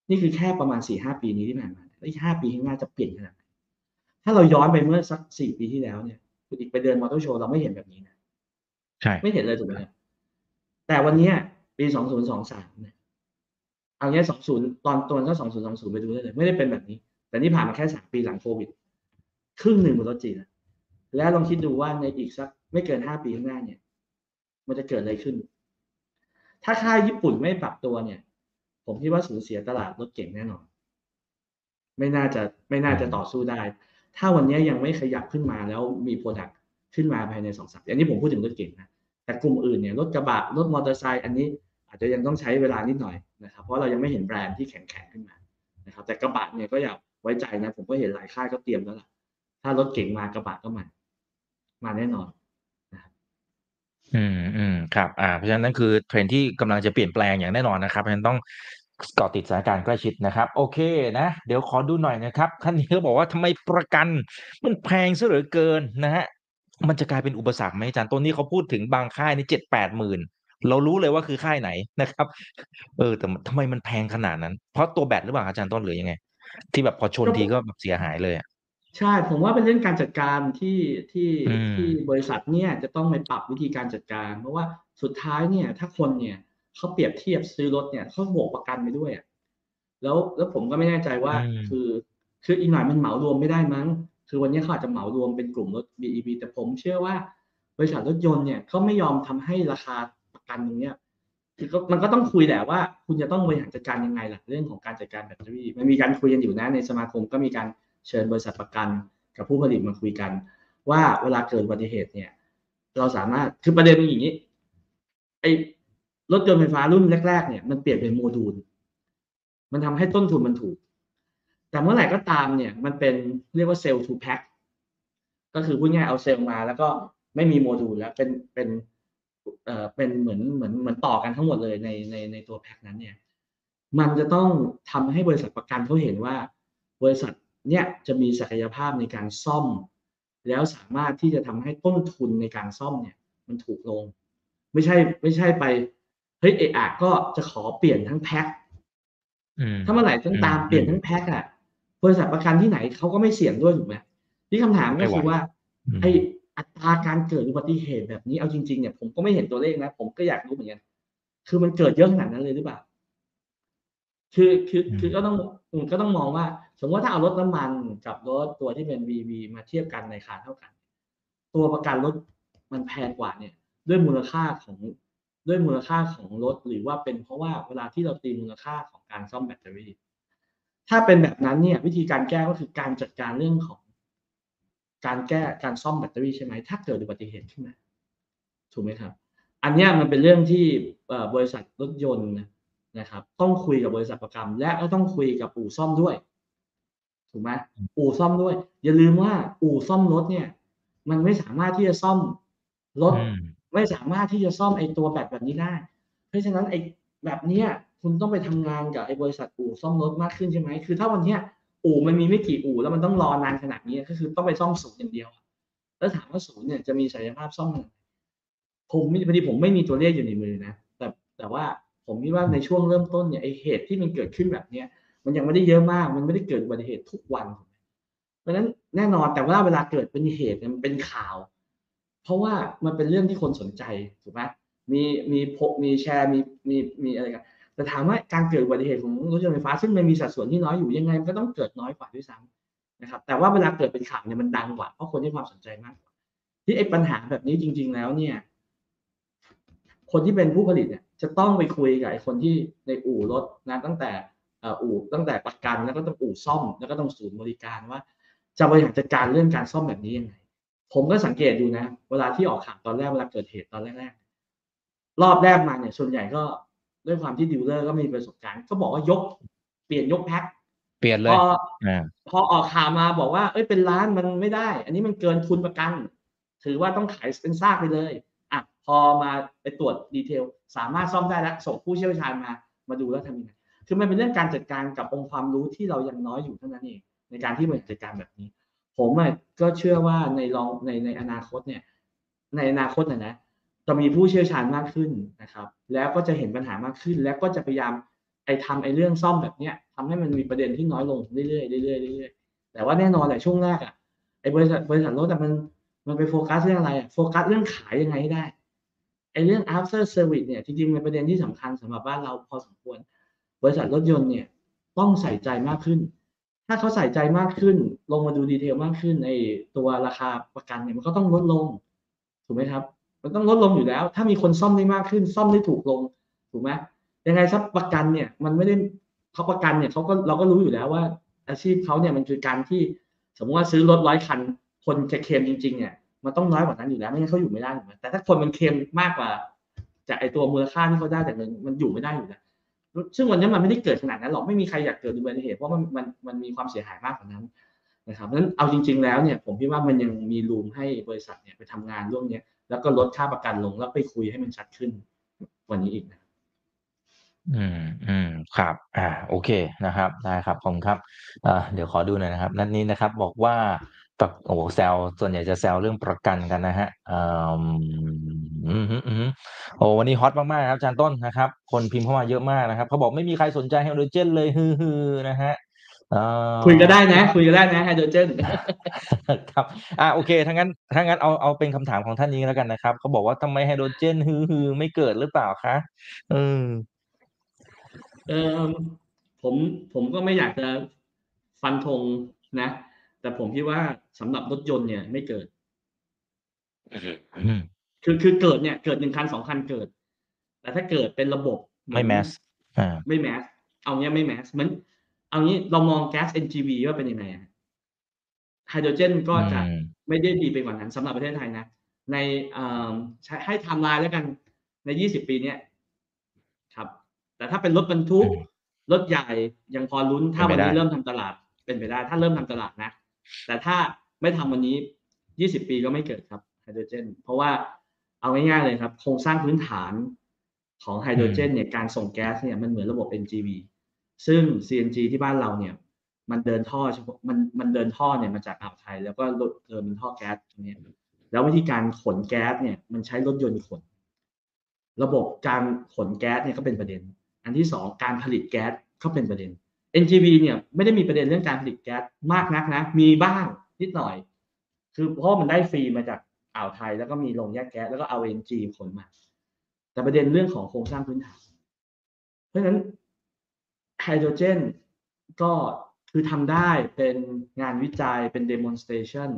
นี่คือแค่ประมาณสี่ห้าปีนี้ที่ผ่านมาแล้วอีกห้าปีข้างหน้าจะเปลี่ยนขนาดไหนถ้าเราย้อนไปเมื่อสักสี่ปีที่แล้วเนี่ยคุณอีกไปเดินมอเตอร์โชว์เราไม่เห็นแบบนี้นะ
ใช่
ไม่เห็นเลยถูกไหมครับแต่วันเนี้ยปีสองศูนย์สองสามเนี่ยเอาเนี้ยสองศูนย์ตอนตอนก็สองศูนย์สองศูนย์ไปดูได้เลย ไม่ได้เป็นแบบนี้ แต่นี่ผ่านมาแค่สามปีหลังโควิด ครึ่งหนึ่งบนรถจีนแล้วแล้วลองคิดดูว่าในอีกสักไม่เกินห้าปีข้างหน้าเนี่ย มันจะเกิดอะไรขึ้น ถ้าค่ายญี่ปุ่นไม่ปรับตัวเนี่ย ผมคิดว่าสูญเสียตลาดรถเก่งแน่นอน ไม่น่าจะไม่น่าจะต่อสู้ได้ ถ้าวันนี้ยังไม่ขยับขึ้นมาแล้วมีโปรดักขึ้นมาภายในสองสัปดามอันนี้ผมพูดถึงรถเก่งนะแต่กลุ่มอื่นเนี่ยรถกระบะรถมอเตอร์ไซค์อันนี้อาจจะยังต้องใช้เวลานิดหน่อยนะครับ เพราะเรายังไม่เห็นแบรนด์ที่แข็งแข็งขึ้นมานะครับ แต่กระบะเนี่ยก็อย่าไว้ใจนะ ผมก็เห็นหลายค่ายก็เตรียมแล้วล่ะถ้ารถเก่งมากระบะก็มามาแน่นอน
อืม อืม ครับ อ่า เพราะฉะนั้นนั่นคือเทรนด์ที่กำลังจะเปลี่ยนแปลงอย่างแน่นอนนะครับ เพราะฉะนั้นต้องเกาะติดสถานการณ์ใกล้ชิดนะครับ โอเคนะ เดี๋ยวขอดูหน่อยนะครับ ท่านนี้ก็บอกว่า ทำไมประกันมันแพงซะเหลือเกิน นะฮะมันจะกลายเป็นอุปสรรคไหมอาจารย์ต้นนี้เขาพูดถึงบางค่ายนี่เจ็ดแปดหมื่นเรารู้เลยว่า คือค่ายไหนนะครับ เออ แต่ทำไมมันแพงขนาดนั้น เพราะตัวแบตหรือเปล่าอาจารย์ต้น หรือยังไง ที่แบบพอชนทีก็แบบเสียหายเลยอะ
ใช่ ผมว่าเป็นเรื่องการจัดการที่ที่
อืม
ที่บริษัทเนี่ยจะต้องไปปรับวิธีการจัดการ เพราะว่าสุดท้ายเนี่ย ถ้าคนเนี่ยเขาเปรียบเทียบซื้อรถเนี่ยเขาบวกประกันไปด้วยอะแล้วแล้วผมก็ไม่แน่ใจว่า
อืม
คือ คืออีกหน่อยมันเหมารวมไม่ได้มั้ง คือวันนี้เขาอาจจะเหมารวมเป็นกลุ่มรถ BEV แต่ผมเชื่อว่า บริษัทรถยนต์เนี่ยเขาไม่ยอมทำให้ราคาประกันตรงเนี้ยคือก็มันก็ต้องคุยแหละว่า คุณจะต้องบริหารจัดการยังไงล่ะเรื่องของการจัดการแบตเตอรี่ มันมีการคุยกันอยู่นะในสมาคมก็มีการ เชิญบริษัทประกันกับผู้ผลิตมาคุยกัน ว่าเวลาเกิดอุบัติเหตุเนี่ย เราสามารถคือประเด็นมันอย่างนี้ไอ้รถยนต์ไฟฟ้ารุ่นแรก ๆ เนี่ยมันเปลี่ยนเป็นโมดูล มันทำให้ต้นทุนมันถูก แต่เมื่อไหร่ก็ตามเนี่ยมันเป็นเรียกว่าเซลล์ทูแพ็คก็คือพูดง่ายเอาเซลล์มา แล้วก็ไม่มีโมดูลแล้วเป็นเป็นเอ่อเป็นเหมือนเหมือนเหมือนต่อกันทั้งหมดเลยในในในตัวแพ็คนั้นเนี่ย มันจะต้องทำให้บริษัทประกันเขาเห็นว่า บริษัท เนี่ยจะมีศักยภาพในการซ่อม แล้วสามารถที่จะทำให้ต้นทุนในการซ่อมเนี่ย มันถูกลง ไม่ใช่ไม่ใช่ไปเฮ้ยเอะอะก็จะขอเปลี่ยนทั้งแพ็ค
อืม
ถ้าเมื่อไหร่ต้องตาม
อืม
เปลี่ยนทั้งแพ็คอะบริษัทประกันที่ไหนเขาก็ไม่เสี่ยงด้วยถูกไหมที่คำถามก็คือว่า
อืม
ไออัตราการเกิดอุบัติเหตุแบบนี้เอาจริงๆเนี่ยผมก็ไม่เห็นตัวเลขนะ ผมก็อยากรู้เหมือนกันคือมันเกิดเยอะขนาดนั้นเลยหรือเปล่า คือคือคือก็ต้องก็ต้องมองว่า สมมติว่าถ้าเอารถน้ำมันกับรถตัวที่เป็น VV มาเทียบกันในราคาเท่ากัน ตัวประกันรถมันแพงกว่าเนี่ย ด้วยมูลค่าของด้วยมูลค่าของรถหรือว่าเป็นเพราะว่าเวลาที่เราตีมูลค่าของการซ่อมแบตเตอรี่ ถ้าเป็นแบบนั้นเนี่ยวิธีการแก้ก็คือการจัดการเรื่องของการแก้การซ่อมแบตเตอรี่ใช่ไหมถ้าเกิดอุบัติเหตุขึ้นมาถูกไหมครับ อันเนี้ยมันเป็นเรื่องที่เอ่อบริษัทรถยนต์นะ ครับ ต้องคุยกับบริษัทประกันและก็ต้องคุยกับอู่ซ่อมด้วย ถูกไหมอู่ซ่อมด้วย อย่าลืมว่าอู่ซ่อมรถเนี่ย มันไม่สามารถที่จะซ่อมรถ
อืม
ไม่สามารถที่จะซ่อมไอ้ตัวแบตแบบนี้ได้ เพราะฉะนั้นไอ้แบบเนี้ยคุณต้องไปทำงานกับไอ้บริษัทอู่ซ่อมรถมากขึ้นใช่ไหมคือ ถ้าวันเนี้ยอู่มันมีไม่กี่อู่แล้วมันต้องรอนานขนาดนี้ก็คือต้องไปซ่อมศูนย์อย่างเดียว แล้วถามว่าศูนย์เนี่ยจะมีศักยภาพซ่อมขนาดไหนผมไม่พอดีผมไม่มีตัวเลขอยู่ในมือนะแต่แต่ว่า ผมคิดว่าในช่วงเริ่มต้นเนี่ยไอ้เหตุที่มันเกิดขึ้นแบบเนี้ยมันยังไม่ได้เยอะมาก มันไม่ได้เกิดอุบัติเหตุทุกวัน เพราะฉะนั้นแน่นอนแต่ว่าเวลาเกิดเป็นเหตุมันเป็นข่าว เพราะว่ามันเป็นเรื่องที่คนสนใจถูกไหมมีมีโพมีแชร์มีมีมีอะไรกันแต่ถามว่าการเกิดอุบัติเหตุของรถยนต์ไฟฟ้า ซึ่งมันมีสัดส่วนที่น้อยอยู่ยังไงมันก็ต้องเกิดน้อยกว่าด้วยซ้ำนะครับ แต่ว่าเวลาเกิดเป็นข่าวเนี่ยมันดังกว่าเพราะคนให้ความสนใจมากกว่าที่ไอ้ปัญหาแบบนี้จริง ๆ แล้วเนี่ย คนที่เป็นผู้ผลิตเนี่ย จะต้องไปคุยกับไอ้คนที่ในอู่รถนะตั้งแต่เอ่ออู่ตั้งแต่ประกันแล้วก็ต้องอู่ซ่อม แล้วก็ต้องศูนย์บริการว่า จะบริหารจัดการเรื่องการซ่อมแบบนี้ยังไงผมก็สังเกตดูนะ เวลาที่ออกข่าวตอนแรกเวลาเกิดเหตุตอนแรกๆรอบแรกมาเนี่ยส่วนใหญ่ก็ด้วยความที่ดีลเลอร์ก็มีประสบการณ์ก็บอกว่ายก เปลี่ยนยกแพ็ค
เปลี่ยนเล
พ
ย
อ
อ่า
พอออกข่าวมาบอกว่า เอ้ยเป็นล้านมันไม่ได้ อันนี้มันเกินทุนประกัน ถือว่าต้องขายเป็นซากไปเลย อะพอมาไปตรวจดีเทล สามารถซ่อมได้แล้วส่งผู้เชี่ยวชาญมามาดูแล้วทำยังไงคือมันเป็นเรื่องการจัดการกับองค์ความรู้ที่เรายังน้อยอยู่เท่านั้นเองในการที่บริหารจัดการแบบนี้ ผมก็เชื่อว่าในลองในในอนาคตเนี่ย ในอนาคตนะนะจะมีผู้เชี่ยวชาญมากขึ้นนะครับ แล้วก็จะเห็นปัญหามากขึ้น แล้วก็จะพยายามไอ้ทำไอ้เรื่องซ่อมแบบเนี้ยทำให้มันมีประเด็นที่น้อยลงเรื่อยๆเรื่อยๆเรื่อยๆแต่ว่าแน่นอนแหละช่วงแรกอะไอ้บริษัทบริษัทรถแต่มันมันไปโฟกัสเรื่องอะไรโฟกัสเรื่องขายยังไงให้ได้ ไอ้เรื่อง after service เนี่ยจริงๆเป็นประเด็นที่สำคัญสำหรับบ้านเราพอสมควร บริษัทรถยนต์เนี่ยต้องใส่ใจมากขึ้น ถ้าเขาใส่ใจมากขึ้น ลงมาดูดีเทลมากขึ้นไอ้ตัวราคาประกันเนี่ยมันก็ต้องลดลง ถูกไหมครับ มันต้องลดลงอยู่แล้ว ถ้ามีคนซ่อมได้มากขึ้น ซ่อมได้ถูกลง ถูกไหมยังไงซับประกันเนี่ยมันไม่ได้เขาประกันเนี่ยเขาก็เราก็รู้อยู่แล้วว่า อาชีพเขาเนี่ยมันคือการที่สมมติว่าซื้อรถร้อยคัน คนจะเคลมจริงๆเนี่ย มันต้องน้อยกว่านั้นอยู่แล้วไม่งั้นเขาอยู่ไม่ได้ถูกไหมแต่ถ้าคนมันเคลมมากกว่า จากไอตัวมูลค่าที่เขาได้จากเงินมันอยู่ไม่ได้อยู่แล้วซึ่งวันนี้มันไม่ได้เกิดขนาดนั้นหรอกไม่มีใครอยากเกิดอุบัติเหตุเพราะมันมันมันมีความเสียหายมากกว่านั้นนะครับนั้นเอาจริง ๆ แล้วเนี่ยผมคิดว่ามันยังมีรูมให้บริษัทเนี่ยไปทำงานเรื่องเนี้ยแล้วก็ลดค่าประกันลงแล้วไปคุยให้มันชัดขึ้นกวันนี้อีกนะ
อืมอืมครับ อ่า โอเคนะครับ ได้ครับขอบคุณครับอ่าเดี๋ยวขอดูหน่อยนะครับ นัดนี้นะครับ บอกว่า ประโอ้โหแซวส่วนใหญ่จะแซวเรื่องประกันกันนะฮะอืมอืมอืมอืมโอ้วันนี้ฮอตมากๆครับอาจารย์ต้นนะครับ คนพิมพ์เข้ามาเยอะมากนะครับเขาบอกไม่มีใครสนใจไฮโดรเจนเลยฮือฮือนะฮะอ่า
คุยก็ได้นะ คุยก็ได้นะไฮโดรเจน
ครับอ่าโอเคถ้างั้นถ้างั้นเอาเอาเป็นคำถามของท่านนี้แล้วกันนะครับเขาบอกว่าทำไมไฮโดรเจนฮือฮือไม่เกิดหรือเปล่าคะอืม
เออผมผมก็ไม่อยากจะฟันธงนะ แต่ผมคิดว่าสำหรับรถยนต์เนี่ยไม่เกิด
อืม
คือคือเกิดเนี่ยเกิดหนึ่งคันสองคันเกิด แต่ถ้าเกิดเป็นระบบ
ไม่แมสอ่า
ไม่แมสเอาเนี้ยไม่แมสเหมือนเอางี้เรามองแก๊ส NGV ว่าเป็นยังไงอะไฮโดรเจนก็จะ
อืม
ไม่ได้ดีไปกว่านั้นสำหรับประเทศไทยนะ ในเอ่อใช้ให้ไทม์ไลน์แล้วกันในยี่สิบปีเนี้ยครับ แต่ถ้าเป็นรถบรรทุก
อืม
รถใหญ่ยังพอลุ้นถ้า
เป็
วัน
นไป
นี้
ได้
เริ่มทำตลาดเป็นไปได้ ถ้าเริ่มทำตลาดนะ แต่ถ้าไม่ทำวันนี้ยี่สิบปีก็ไม่เกิดครับไฮโดรเจน เพราะว่าเอาง่ายๆเลยครับ โครงสร้างพื้นฐานของไฮโดรเจนเนี่ยการส่งแก๊สเนี่ยมันเหมือนระบบ NGV ซึ่ง CNG ที่บ้านเราเนี่ย มันเดินท่อเฉพาะมันมันเดินท่อเนี่ยมาจากอ่าวไทย แล้วก็รถเออมันท่อแก๊สตรงนี้แล้ววิธีการขนแก๊สเนี่ยมันใช้รถยนต์ขน ระบบการขนแก๊สเนี่ยก็เป็นประเด็น อันที่สองการผลิตแก๊สก็เป็นประเด็น NGV เนี่ยไม่ได้มีประเด็นเรื่องการผลิตแก๊สมากนักนะ มีบ้างนิดหน่อย คือเพราะมันได้ฟรีมาจากอ่าวไทย แล้วก็มีโรงแยกแก๊สแล้วก็เอา NG ขนมา แต่ประเด็นเรื่องของโครงสร้างพื้นฐาน เพราะฉะนั้นไฮโดรเจนก็คือทำได้เป็นงานวิจัยเป็น demonstration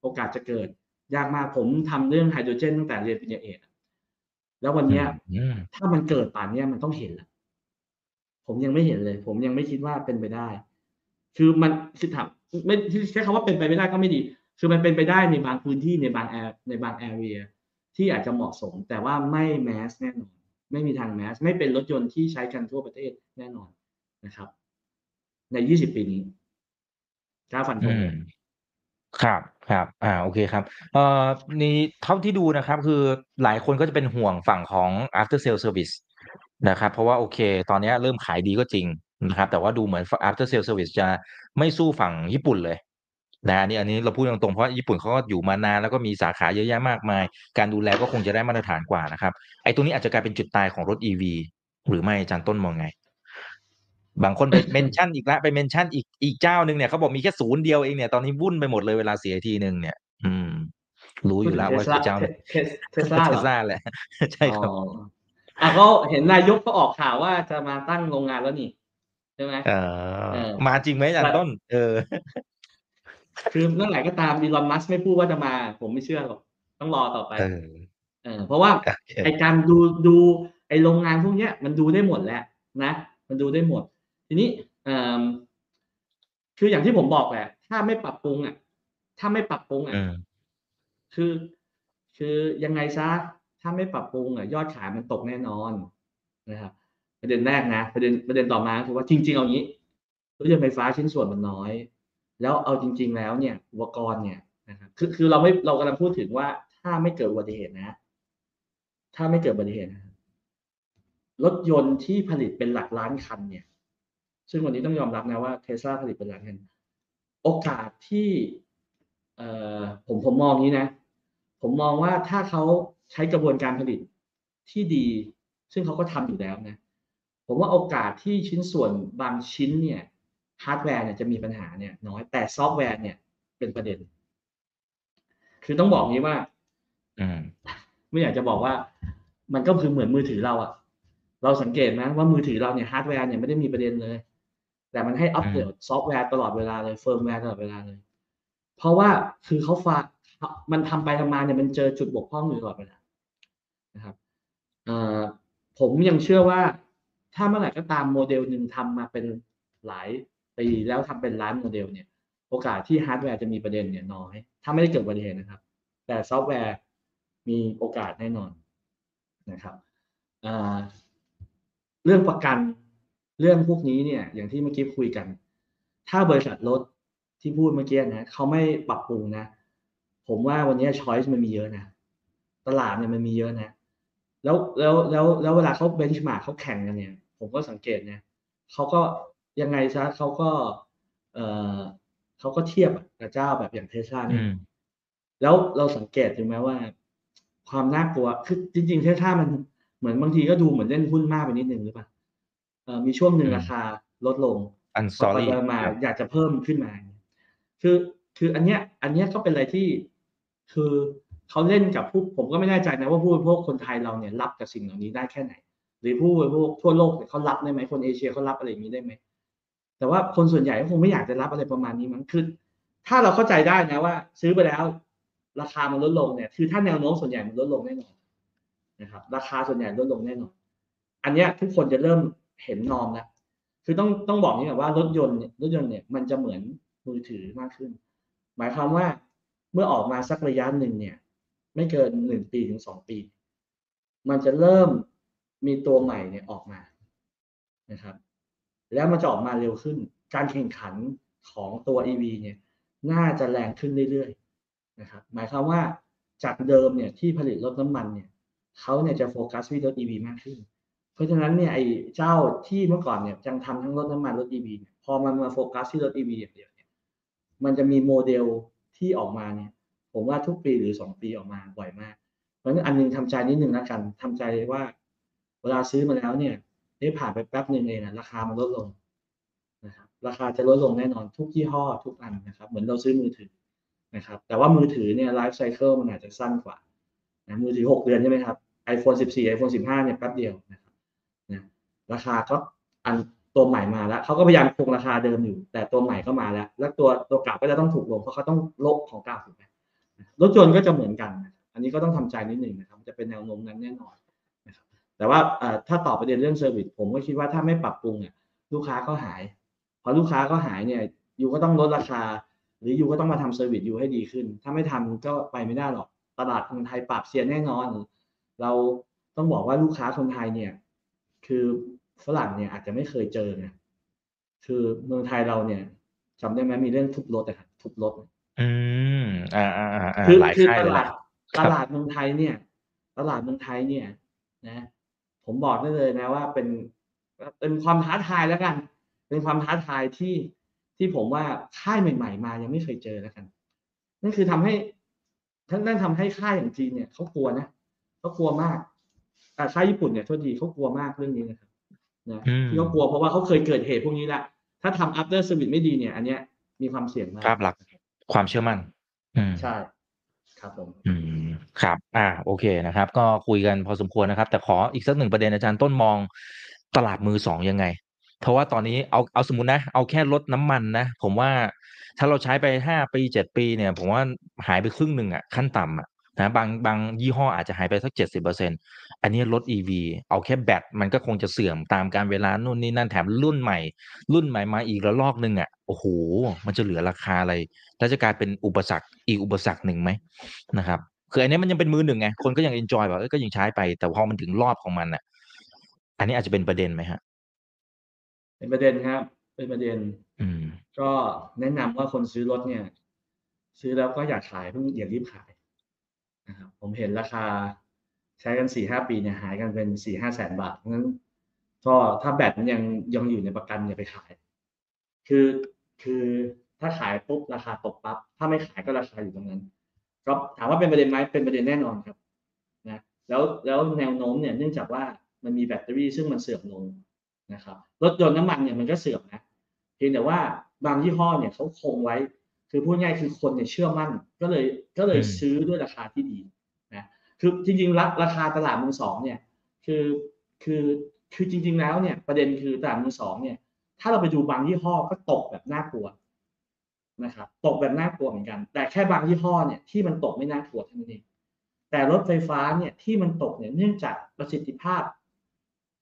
โอกาสจะเกิด ยากมากผมทำเรื่องไฮโดรเจนตั้งแต่เรียนปริญญาเอกอะแล้ววันเนี้ย
อืม
ถ้ามันเกิดป่านเนี้ยมันต้องเห็นแหละ ผมยังไม่เห็นเลย ผมยังไม่คิดว่าเป็นไปได้ คือมันคือถามไม่ใช้คำว่าเป็นไปไม่ได้ก็ไม่ดี คือมันเป็นไปได้ในบางพื้นที่ในบางแอร์ในบางแอเรียที่อาจจะเหมาะสม แต่ว่าไม่แมสแน่นอนไม่มีทางแมสไม่เป็นรถยนต์ที่ใช้กันทั่วประเทศแน่นอนนะครับ ใน 20 ปีนี้กล้าฟันธง
ครับครับ อ่า โอเคครับ เอ่อนี่เท่าที่ดูนะครับ คือหลายคนก็จะเป็นห่วงฝั่งของ after sale service นะครับเพราะว่าโอเค ตอนนี้เริ่มขายดีก็จริงนะครับแต่ว่าดูเหมือน after sale service จะไม่สู้ฝั่งญี่ปุ่นเลยนะอันนี้อันนี้เราพูดตรงๆเพราะญี่ปุ่นเขาก็อยู่มานานแล้วก็มีสาขาเยอะแยะมากมาย การดูแลก็คงจะได้มาตรฐานกว่านะครับไอ้ตรงนี้อาจจะกลายเป็นจุดตายของรถ EV หรือไม่อาจารย์ต้นมองไง บางคนไป mention อีกแล้วไป mention อีกอีกเจ้าหนึ่งเนี่ยเขาบอกมีแค่ศูนย์เดียวเองเนี่ยตอนนี้วุ่นไปหมดเลยเวลาเสียทีหนึ่งเนี่ย อืม รู้อยู่แล้วว่าคือเจ้าเนี่ย
เทสเทสลา
เท
เหร
ส
อ
ลาแหละใช่ครับ
อ๋ออะก็เห็นนายกก็ออกข่าวว่าจะมาตั้งโรงงานแล้วนี่ใช่ไหม
เอ
เอ
อ
อ
มาจริงไหมอาจารย์ต้น เออ
คือเมื่อไหร่ก็ตามอีลอนมัสไม่พูดว่าจะมา ผมไม่เชื่อหรอกต้องรอต่อไป
เออ
เออเพราะว่า
โอเค
ไอการดูดูไอโรงงานพวกเนี้ย มันดูได้หมดแหละนะ มันดูได้หมด ทีนี้เอ่อคืออย่างที่ผมบอกแหละ ถ้าไม่ปรับปรุงอะ ถ้าไม่ปรับปรุงอะ
อืม
คือ คือยังไงซะ ถ้าไม่ปรับปรุงอะยอดขายมันตกแน่นอนนะครับประเด็นแรกนะประเด็นประเด็นต่อมาคือว่าจริง ๆ เอางี้รถยนต์ไฟฟ้าชิ้นส่วนมันน้อย แล้วเอาจริง ๆ แล้วเนี่ยอุปกรณ์เนี่ยนะครับคือคือเราไม่เรากำลังพูดถึงว่าถ้าไม่เกิดอุบัติเหตุนะ ถ้าไม่เกิดอุบัติเหตุนะครับรถยนต์ที่ผลิตเป็นหลักล้านคันเนี่ย ซึ่งวันนี้ต้องยอมรับนะว่าเทสลาผลิตเป็นหลักล้านคัน โอกาสที่เอ่อผมผมมองนี้นะ ผมมองว่าถ้าเขาใช้กระบวนการผลิตที่ดี ซึ่งเขาก็ทำอยู่แล้วนะ ผมว่าโอกาสที่ชิ้นส่วนบางชิ้นเนี่ยฮาร์ดแวร์เนี่ยจะมีปัญหาเนี่ยน้อยแต่ซอฟต์แวร์เนี่ยเป็นประเด็น คือต้องบอกนี้ว่า
อืม
ไม่อยากจะบอกว่า มันก็คือเหมือนมือถือเราอะเราสังเกตไหมว่ามือถือเราเนี่ยฮาร์ดแวร์เนี่ยไม่ได้มีประเด็นเลย แต่มันให้อัปเดตซอฟต์แวร์ตลอดเวลาเลยเฟิร์มแวร์ตลอดเวลาเลย เพราะว่าคือเขาฝาก มันทำไปทำมาเนี่ยมันเจอจุดบกพร่องอยู่ตลอดเวลานะครับผมยังเชื่อว่าถ้าเมื่อไหร่ก็ตามโมเดลหนึ่งทำมาเป็นหลายปีแล้วทำเป็นล้านโมเดลเนี่ย โอกาสที่ฮาร์ดแวร์จะมีประเด็นเนี่ยน้อย ถ้าไม่ได้เกิดอุบัติเหตุนะครับ แต่ซอฟต์แวร์มีโอกาสแน่นอนนะครับเรื่องประกันเรื่องพวกนี้เนี่ย อย่างที่เมื่อกี้คุยกัน ถ้าบริษัทรถที่พูดเมื่อกี้นะเขาไม่ปรับปรุงนะ ผมว่าวันนี้ choice มันมีเยอะนะตลาดเนี่ยมันมีเยอะนะ แล้วแล้วแล้วแล้วเวลาเขา benchmark เขาแข่งกันเนี่ย ผมก็สังเกตเนี่ยเขาก็ยังไงซะเขาก็ เออเขาก็เทียบกับเจ้าแบบอย่างเทสลา
อื
เนี่ย
ม
แล้วเราสังเกตถึงไหมว่า ความน่ากลัวคือจริง ๆ เทสลามันเหมือนบางทีก็ดูเหมือนเล่นหุ้นมากไปนิดนึงหรือเปล่าเออมีช่วงหนึ่ง
อืม
ราคาลดลง
อันส
พ
อ
อ
รี่
ไปมาอยากจะเพิ่มขึ้นมา คือคืออันเนี้ย อันเนี้ยก็เป็นอะไรที่ คือเขาเล่นกับผู้ผมก็ไม่แน่ใจนะว่าผู้บริโภคคนไทยเราเนี่ยรับกับสิ่งเหล่านี้ได้แค่ไหน หรือผู้บริโภคทั่วโลกเนี่ยเขารับได้ไหมคนเอเชียเขารับอะไรอย่างนี้ได้ไหมแต่ว่าคนส่วนใหญ่ก็คงไม่อยากจะรับอะไรประมาณนี้มั้งคือถ้าเราเข้าใจได้นะว่า ซื้อไปแล้วราคามันลดลงเนี่ยคือถ้าแนวโน้มส่วนใหญ่มันลดลงแน่นอนนะครับราคาส่วนใหญ่ลดลงแน่นอนอันนี้ทุกคนจะเริ่มเห็นนอมแล้วคือต้องต้องบอกนี้ก่อนว่ารถยนต์รถยนต์เนี่ยมันจะเหมือนมือถือมากขึ้น หมายความว่า เมื่อออกมาสักระยะหนึ่งเนี่ย ไม่เกินหนึ่งปีถึงสองปี มันจะเริ่มมีตัวใหม่เนี่ยออกมานะครับ แล้วมันจะออกมาเร็วขึ้น การแข่งขันของตัว EV เนี่ย น่าจะแรงขึ้นเรื่อยๆนะครับ หมายความว่าจากเดิมเนี่ยที่ผลิตรถน้ำมันเนี่ยเขาเนี่ยจะโฟกัสที่รถ EV มากขึ้น เพราะฉะนั้นเนี่ยไอ้เจ้าที่เมื่อก่อนเนี่ยยังทำทั้งรถน้ำมันรถ EV เนี่ยพอมันมาโฟกัสที่รถ EV อย่างเดียวเนี่ย มันจะมีโมเดล ที่ออกมาเนี่ย ผมว่าทุกปีหรือสองปีออกมาบ่อยมาก เพราะฉะนั้นอันหนึงทำใจนิดนึงแล้วกันทำใจว่า เวลาซื้อมาแล้วเนี่ยได้ผ่านไปแป๊บหนึ่งเองนะราคามันลดลงนะครับ ราคาจะลดลงแน่นอนทุกยี่ห้อทุกอันนะครับ เหมือนเราซื้อมือถือนะครับ แต่ว่ามือถือเนี่ยไลฟ์ไซเคิลมันอาจจะสั้นกว่านะมือถือหกเดือนใช่ไหมครับ iPhone 14 iPhone 15เนี่ยแป๊บเดียวนะครับนะราคาก็อัน ตัวใหม่มาแล้วเขาก็พยายามคงราคาเดิมอยู่ แต่ตัวใหม่ก็มาแล้ว แล้วตัวตัวเก่าก็จะต้องถูกลงเพราะเขาต้องลบของเก่าถูกไหมรถยนต์ก็จะเหมือนกัน อันนี้ก็ต้องทำใจนิดหนึ่งนะครับจะเป็นแนวโน้มนั้นแน่นอนนะครับแต่ว่าถ้าตอบประเด็นเรื่อง service ผมก็คิดว่าถ้าไม่ปรับปรุงเนี่ยลูกค้าก็หายพอลูกค้าก็หายเนี่ย you ก็ต้องลดราคา หรือ you ก็ต้องมาทำ service you ให้ดีขึ้น ถ้าไม่ทำก็ไปไม่ได้หรอกตลาดคนไทยปราบเซียนแน่นอน เราต้องบอกว่าลูกค้าคนไทยเนี่ย คือ ฝรั่งเนี่ยอาจจะไม่เคยเจอไงคือเมืองไทยเราเนี่ยจำได้ไหมมีเรื่องทุบรถอะครับทุบรถ
อืมอ่าอ่าอ่าอ่า
คือ
หลาย
คือ
ค่าย
ต
เลย
ลาด
ค
ต
รับ
ลาดเมืองไทยเนี่ย ตลาดเมืองไทยเนี่ย นะ ผมบอกได้เลยนะว่าเป็นเป็นความท้าทายแล้วกัน เป็นความท้าทายที่ที่ผมว่าค่ายใหม่ ๆ มายังไม่เคยเจอแล้วกันนั่นคือทำให้ท่านนั่นทำให้ค่ายอย่างจีนเนี่ยเขากลัวนะเขากลัวมากแต่ค่ายญี่ปุ่นเนี่ยโทษทีเขากลัวมากเรื่องนี้นะครับ นะ
อืม
ที่เขากลัวเพราะว่าเขาเคยเกิดเหตุพวกนี้ละถ้าทำ after service ไม่ดีเนี่ย อันเนี้ยมีความเสี่ยงมาก
ภาพลักษณ์ความเชื่อมั่นอืม
ใช่ครับผม
อืมครับ อ่า โอเคนะครับ ก็คุยกันพอสมควรนะครับ แต่ขออีกสักหนึ่งประเด็นอาจารย์ต้นมองตลาดมือสองยังไง เพราะว่าตอนนี้เอาเอาสมมตินะ เอาแค่ลดน้ำมันนะ ผมว่าถ้าเราใช้ไปห้าปีเจ็ดปีเนี่ย ผมว่าหายไปครึ่งหนึ่งอะขั้นต่ำอะ นะบางบางยี่ห้ออาจจะหายไปสักเจ็ดสิบเปอร์เซ็นอันนี้รถ EV เอาแค่แบตมันก็คงจะเสื่อมตามการเวลานู่นนี่นั่นแถมรุ่นใหม่ รุ่นใหม่มาอีกระลอกหนึ่งอะโอ้โห มันจะเหลือราคาอะไร แล้วจะกลายเป็นอุปสรรคอีกอุปสรรคหนึ่งไหมนะครับคืออันนี้มันยังเป็นมือหนึ่งไงคนก็ยังเอนจอยแบบเอ้ยก็ยังใช้ไปแต่พอมันถึงรอบของมันอะ อันนี้อาจจะเป็นประเด็นไหมฮะ
เป็นประเด็นครับ เป็นประเด็น
อืม
ก็แนะนำว่าคนซื้อรถเนี่ย ซื้อแล้วก็อยากขายเพิ่งอย่ารีบขาย นะครับผมเห็นราคาใช้กันสี่ห้าปีเนี่ยหายกันเป็นสี่ห้าแสนบาทเพราะฉะนั้นก็ถ้าแบตมันยังยังอยู่ในประกันอย่าไปขาย คือคือถ้าขายปุ๊บราคาตกปั๊บถ้าไม่ขายก็ราคาอยู่ตรงนั้นก็ถามว่าเป็นประเด็นไหมเป็นประเด็นแน่นอนครับนะแล้วแล้วแนวโน้มเนี่ยเนื่องจากว่ามันมีแบตเตอรี่ซึ่งมันเสื่อมลงนะครับรถยนต์น้ำมันเนี่ยมันก็เสื่อมนะเพียงแต่ว่าบางยี่ห้อเนี่ยเขาคงไว้ คือพูดง่ายคือคนเนี่ยเชื่อมั่น ก็เลยก็เลย
อืม
ซื้อด้วยราคาที่ดีนะคือจริงๆราราคาตลาดมือสองเนี่ยคือคือคือจริง ๆ แล้วเนี่ยประเด็นคือตลาดมือสองเนี่ย ถ้าเราไปดูบางยี่ห้อก็ตกแบบน่ากลัวนะครับตกแบบน่ากลัวเหมือนกัน แต่แค่บางยี่ห้อเนี่ยที่มันตกไม่น่ากลัวเท่านั้นเองแต่รถไฟฟ้าเนี่ยที่มันตกเนี่ยเนื่องจากประสิทธิภาพ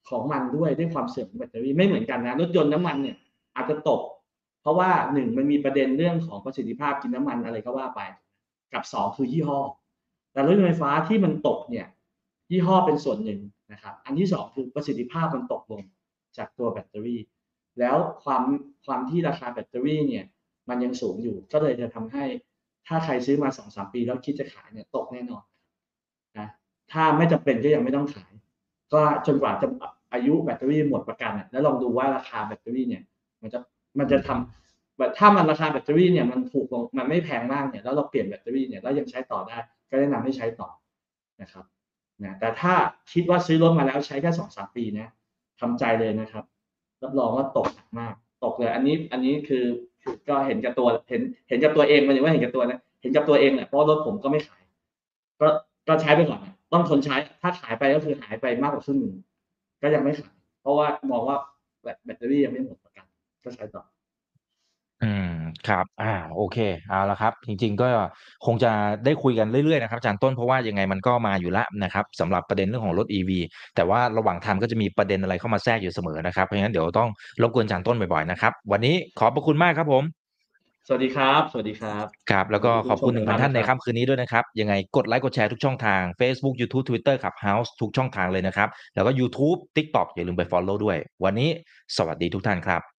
ของมันด้วยด้วยความเสื่อมของแบตเตอรี่ไม่เหมือนกันนะรถยนต์น้ำมันเนี่ยอาจจะตกเพ ราะว่าหนึ่งมันมีประเด็นเรื่องของประสิทธิภาพกินน้ำมันอะไรก็ว่าไป กับสองคือยี่ห้อ แต่รถยนต์ไฟฟ้าที่มันตกเนี่ยยี่ห้อเป็นส่วนหนึ่งนะครับ อันที่สองคือประสิทธิภาพมันตกลงจากตัวแบตเตอรี่ แล้วความความที่ราคาแบตเตอรี่เนี่ยมันยังสูงอยู่ ก็เลยจะทำให้ถ้าใครซื้อมาสองสามปีแล้วคิดจะขายเนี่ยตกแน่นอนนะถ้าไม่จำเป็นก็ยังไม่ต้องขาย ก็จนกว่าจะอายุแบตเตอรี่หมดประกันแล้วลองดูว่าราคาแบตเตอรี่เนี่ยมันจะ มันจะทำแบบถ้ามันราคาแบตเตอรี่เนี่ยมันถูกลงมันไม่แพงมากเนี่ยแล้วเราเปลี่ยนแบตเตอรี่เนี่ยแล้วยังใช้ต่อได้ ก็แนะนำให้ใช้ต่อนะครับนะแต่ถ้าคิดว่าซื้อรถมาแล้วใช้แค่สองสามปีนะทำใจเลยนะครับ รับรองว่าตกหนักมาก ตกเลย อันนี้อันนี้คือก็เห็นกับตัวเห็นเห็นกับตัวเองมันถึงว่าเห็นกับตัวนะเห็นกับตัวเองแหละเพราะรถผมก็ไม่ขายก็ก็ใช้ไปก่อนต้องทนใช้ถ้าขายไปก็คือหายไปมากกว่าครึ่งหนึ่งก็ยังไม่ขายเพราะว่ามองว่าแบตเตอรี่ยังไม่หมด กันก็ใช้ต่อ
อืม ครับ อ่า โอเค เอาละครับ จริง ๆ ก็คงจะได้คุยกันเรื่อย ๆ นะครับอาจารย์ต้น เพราะว่ายังไงมันก็มาอยู่แล้วนะครับสำหรับประเด็นเรื่องของรถ EV แต่ว่าระหว่างทางก็จะมีประเด็นอะไรเข้ามาแทรกอยู่เสมอนะครับ เพราะงั้นเดี๋ยวต้องรบกวนอาจารย์ต้นบ่อยๆ นะครับ วันนี้ขอบพระคุณมากครับผม
สวัสดีครับ สวัสดีครับ
ครับแล้วก็ขอบคุณ
ขอบคุณ
หนึ่งพันท่านใน
ครับ
ค่ำคืนนี้ด้วยนะครับ ยังไงกดไลค์กดแชร์ทุกช่องทาง Facebook YouTube Twitter ครับ House ทุกช่องทางเลยนะครับ แล้วก็ YouTube TikTok อย่าลืมไป Follow ด้วย วันนี้สวัสดีทุกท่านครับ